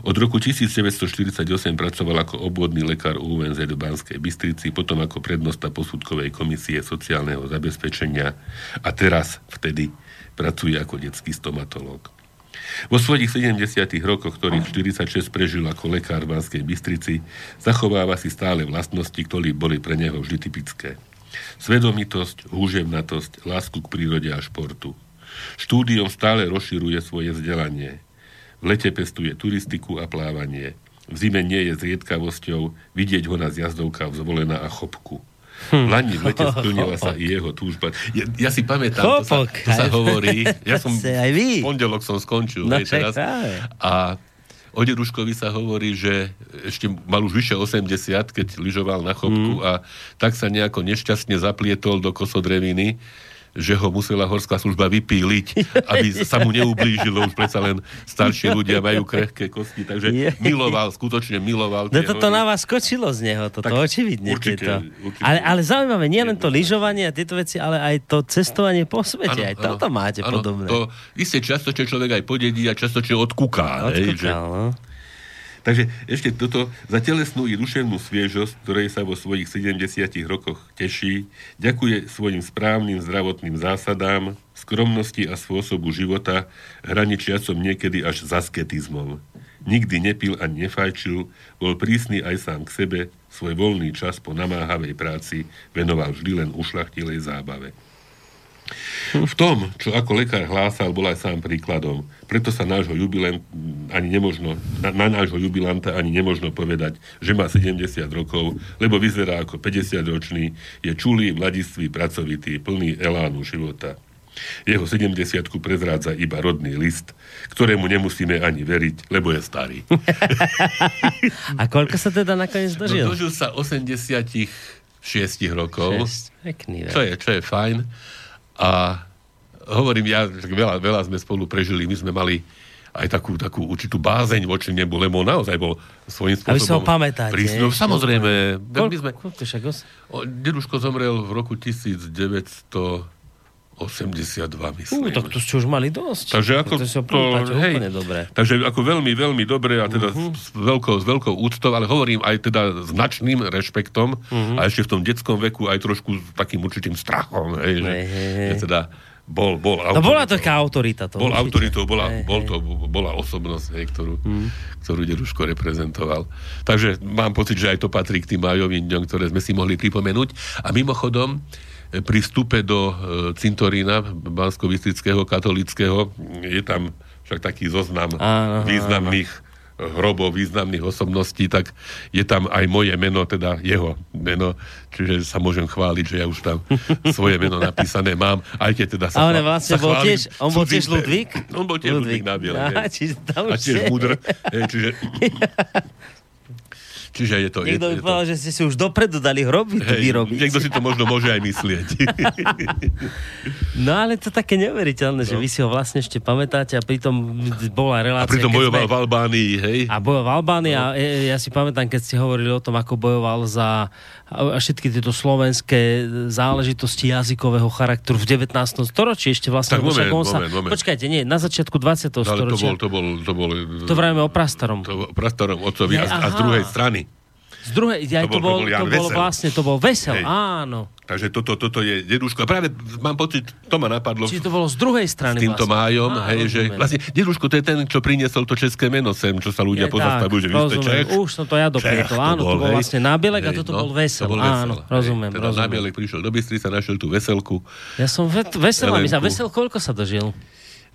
Od roku 1948 pracoval ako obvodný lekár UNZ v Banskej Bystrici, potom ako prednosta posudkovej komisie sociálneho zabezpečenia a teraz vtedy pracuje ako detský stomatológ. Vo svojich 70. rokoch, ktorých 46 prežil ako lekár v Banskej Bystrici, zachováva si stále vlastnosti, ktoré boli pre neho vždy typické. Svedomitosť, húževnatosť, lásku k prírode a športu. Štúdiom stále rozširuje svoje vzdelanie. V lete pestuje turistiku a plávanie. V zime nie je zriedkavosťou vidieť ho na zjazdovkách zvolená a chopku. V Lani v lete *laughs* splnila sa i jeho túžba. Ja, ja si pamätám, to sa, to sa hovorí. Ja som, aj vy. pondelok som skončil. No, hej, teraz. A o Deduškovi sa hovorí, že ešte mal už vyše 80, keď lyžoval na chopku Mm. a tak sa nejako nešťastne zaplietol do kosodreviny, že ho musela horská služba vypíliť, aby sa mu neublížilo, už predsa len staršie ľudia majú krehké kosti, takže miloval, skutočne miloval. No toto hory. na vás skočilo z neho, toto Tak očividne. určite, tieto. určite. Ale, ale zaujímavé, nie len to lyžovanie a tieto veci, ale aj to cestovanie po svete. aj toto máte áno, podobné. To isté častočne človek aj podedí a častočne odkúká. hej, že- no. Takže ešte toto za telesnú i duševnú sviežosť, ktorej sa vo svojich 70 rokoch teší, ďakuje svojim správnym zdravotným zásadám, skromnosti a spôsobu života, hraničiacom niekedy až s asketizmom. Nikdy nepil ani nefajčil, bol prísny aj sám k sebe, svoj voľný čas po namáhavej práci venoval vždy len ušlachtilej zábave. V tom, čo ako lekár hlásal, bol aj sám príkladom. Preto sa nášho jubilant, ani nemožno, na, na nášho jubilanta ani nemožno povedať, že má 70 rokov, lebo vyzerá ako 50-ročný, je čulý, mladistvý, pracovitý, plný elánu života. Jeho 70 prezrádza iba rodný list, ktorému nemusíme ani veriť, lebo je starý. *laughs* A koľko sa teda nakoniec dožil? No, dožil sa 86 rokov. Šesť. Pekný vek. Čo je, čo je fajn. A hovorím, ja, že veľa, veľa sme spolu prežili, my sme mali aj takú, takú určitú bázeň voči nebu, lebo on naozaj bol svojím A vy si ho spôsobom... pamätáte, prísny. No, samozrejme. My sme, však os- deduško zomrel v roku 1982, myslím. Ú, tak to ste už mali dosť. Takže ako to to, pamätáte hej, úplne dobre. takže ako veľmi, veľmi dobre a teda uh-huh. s, veľkou, s veľkou úctou, ale hovorím aj teda značným rešpektom uh-huh. a ešte v tom detskom veku aj trošku s takým určitým strachom, hej, že, Hej, hej, že teda bol, bol No bola autoritou. taká autorita. To Bol určite. autoritou, bola, Hej, bol to, bola osobnosť, hej, ktorú, Mhm. ktorú Deduško reprezentoval. Takže mám pocit, že aj to patrí k tým majovým dňom, ktoré sme si mohli pripomenúť. A mimochodom, pri vstupe do e, cintorína bansko katolického je tam však taký zoznam Áno, áno, významných hrobov významných osobností, tak je tam aj moje meno, teda jeho meno, čiže sa môžem chváliť, že ja už tam *laughs* svoje meno napísané mám, aj keď teda sa, A on vlastne sa bol tiež, on bol tiež. Ludvík? On bol tiež Ludvík, na biele. Á, čiže tam A tiež hej, Čiže, *laughs* čiže je to... Niekto by je, to povedal, že ste si už dopredu dali hroby hej, vyrobiť. niekto si to možno môže aj myslieť. *laughs* No ale to také neuveriteľné, že vy si ho vlastne ešte pamätáte a pritom bola A relácia... pritom keď bojoval sme- v Albánii, hej. A bojoval v Albánii No. a e, ja si pamätám, keď ste hovorili o tom, ako bojoval za a všetky tieto slovenské záležitosti jazykového charakteru v 19. storočí ešte vlastne. Tak moment, on sa, moment, moment. Počkajte, nie, na začiatku 20. Ale to storočia. bol, to bol, to bol... To vravíme o prastarom. To prastarom otcovi a, a z druhej strany. Z druhej, aj to, bol, bol- to bol to Vesel. vlastne, to bol vesel, Hej. áno. Takže toto, toto je deduško. A práve mám pocit, to ma napadlo Čiže to bolo z druhej strany s týmto vlastne. májom, Á, hej, že vlastne deduško to je ten, čo priniesol to české meno sem, čo sa ľudia Je pozastavujú, že vy ste. Čech. Už som to ja doprietol. Áno, to bol hej. vlastne nábielek a Hej, toto no, bol vesel. to bol Áno, hej. rozumiem, Teda rozumiem. nábielek prišiel do Bystrica, našiel tú veselku. Ja som ve- vesel, a my sa vesel, koľko sa dožil?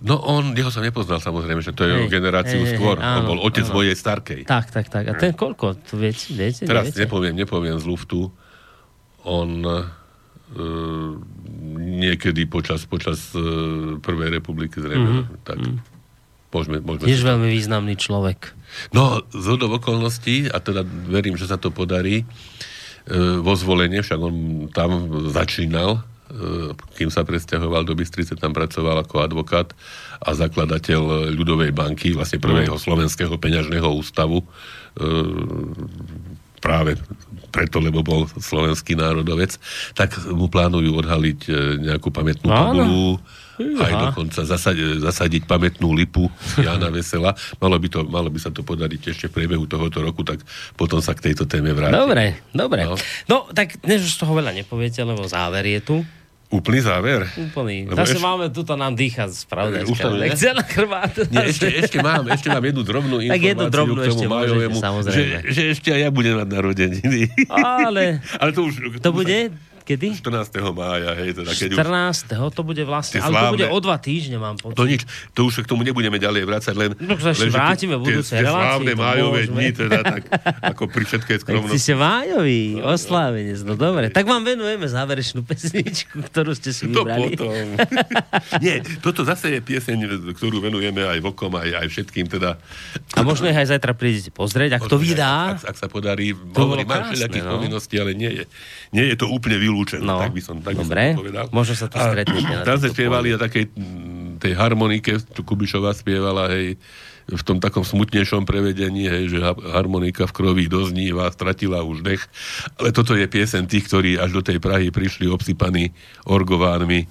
No on, jeho som nepoznal samozrejme, že to je Hej, generáciu hej, hej, skôr. áno, on bol otec áno. mojej starkej. Tak, tak, tak. A ten koľko? Tu viete, viete? Teraz neviete? nepoviem, nepoviem z luftu. On e, niekedy počas, počas e, Prvej republiky zrejme. Mm-hmm. Tak, môžeme, môžeme Tiež veľmi významný človek. No, z okolností, a teda verím, že sa to podarí, e, vo zvolenie, však on tam začínal kým sa presťahoval do Bystrice, tam pracoval ako advokát a zakladateľ ľudovej banky, vlastne prvého slovenského peňažného ústavu. E, práve preto, lebo bol slovenský národovec, tak mu plánujú odhaliť e, nejakú pamätnú tabulu, aj Aha. dokonca zasadiť, zasadiť pamätnú lipu *laughs* Jana Vesela. Malo by, to, malo by sa to podariť ešte v priebehu tohoto roku, tak potom sa k tejto téme vrátim. Dobre, dobre. No. No. tak dnes už toho veľa nepoviete, lebo záver je tu. Úplný záver. Úplný. Lebo Zase ešte- máme, tuto nám dýcha spravodajská Už nie? lekcia na chrbát. Nie, ešte, ešte, mám, ešte mám jednu drobnú Tak informáciu jednu drobnú k tomu ešte môžete, majovému, že, samozrejme. že ešte aj ja budem mať narodeniny. Ale *laughs* Ale to už... to bude kedy? 14. mája, hej, teda keď už... 14. to bude vlastne, ale to slávne- bude o dva týždne, mám pocit. To nič, to už k tomu nebudeme ďalej vrácať, len... No, to sa ešte vrátime v budúcej relácii, slávne to májové dni, teda tak, *laughs* ako pri všetkej Tak skromnosti. ste májový, oslávenec, no dobre. Tak vám venujeme záverečnú *laughs* pesničku, ktorú ste si To vybrali. potom. *laughs* Nie, toto zase je pieseň, ktorú venujeme aj vokom, aj, aj všetkým, teda... A možno ich aj zajtra prídete pozrieť, ak to vydá. Ak, ak sa podarí, To hovorím, mám všelijakých no. povinností, ale nie je, nie je to úplne vylúčené, No, tak by som, tak by dobre. som to povedal. Možno sa tu A stretnete Tam spievali na takej mm, tej harmonike, tu Kubišová spievala, hej, v tom takom smutnejšom prevedení, hej, že ha- harmonika v krovi dozníva, stratila už dech. Ale toto je piesen tých, ktorí až do tej Prahy prišli obsypaní orgovánmi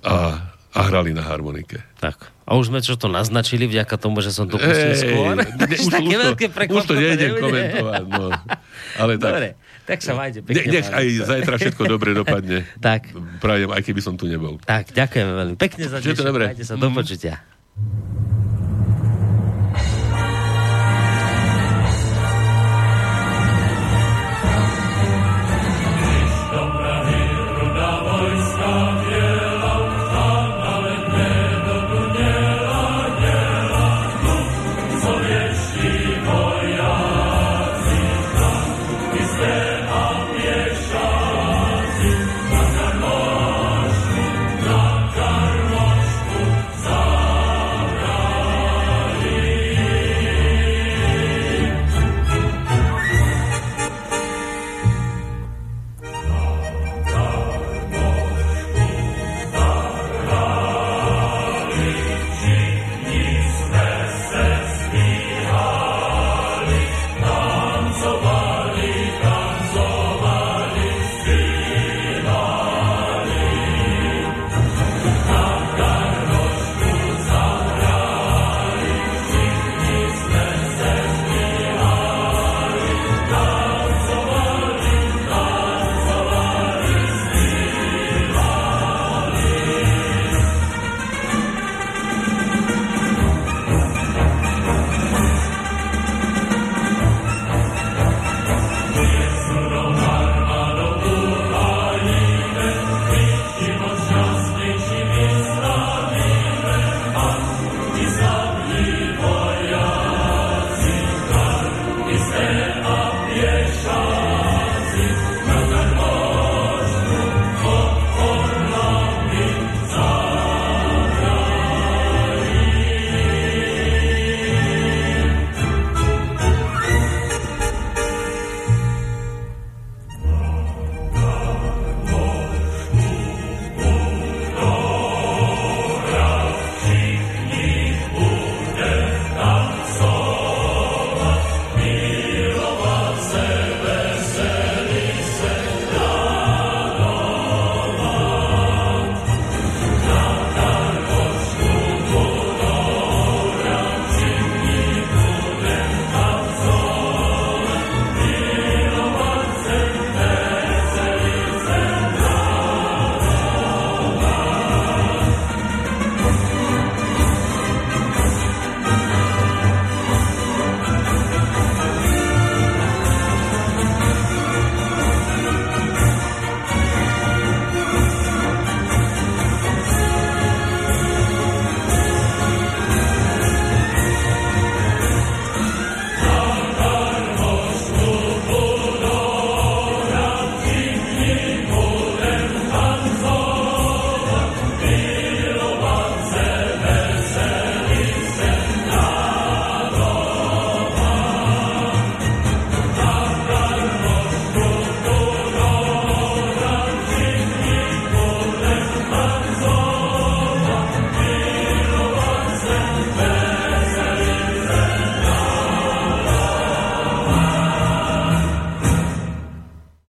a, a hrali na harmonike. Tak. A už sme čo to naznačili vďaka tomu, že som to pustil skôr. ne, Už už, to, už to nejdem komentovať. No. Ale tak, Dobre, tak sa majte ne, pekne. nech pán aj zajtra všetko dobre dopadne. *laughs* Tak. Prajem, aj keby som tu nebol. Tak, ďakujeme veľmi pekne za dnešok. Majte sa do počutia.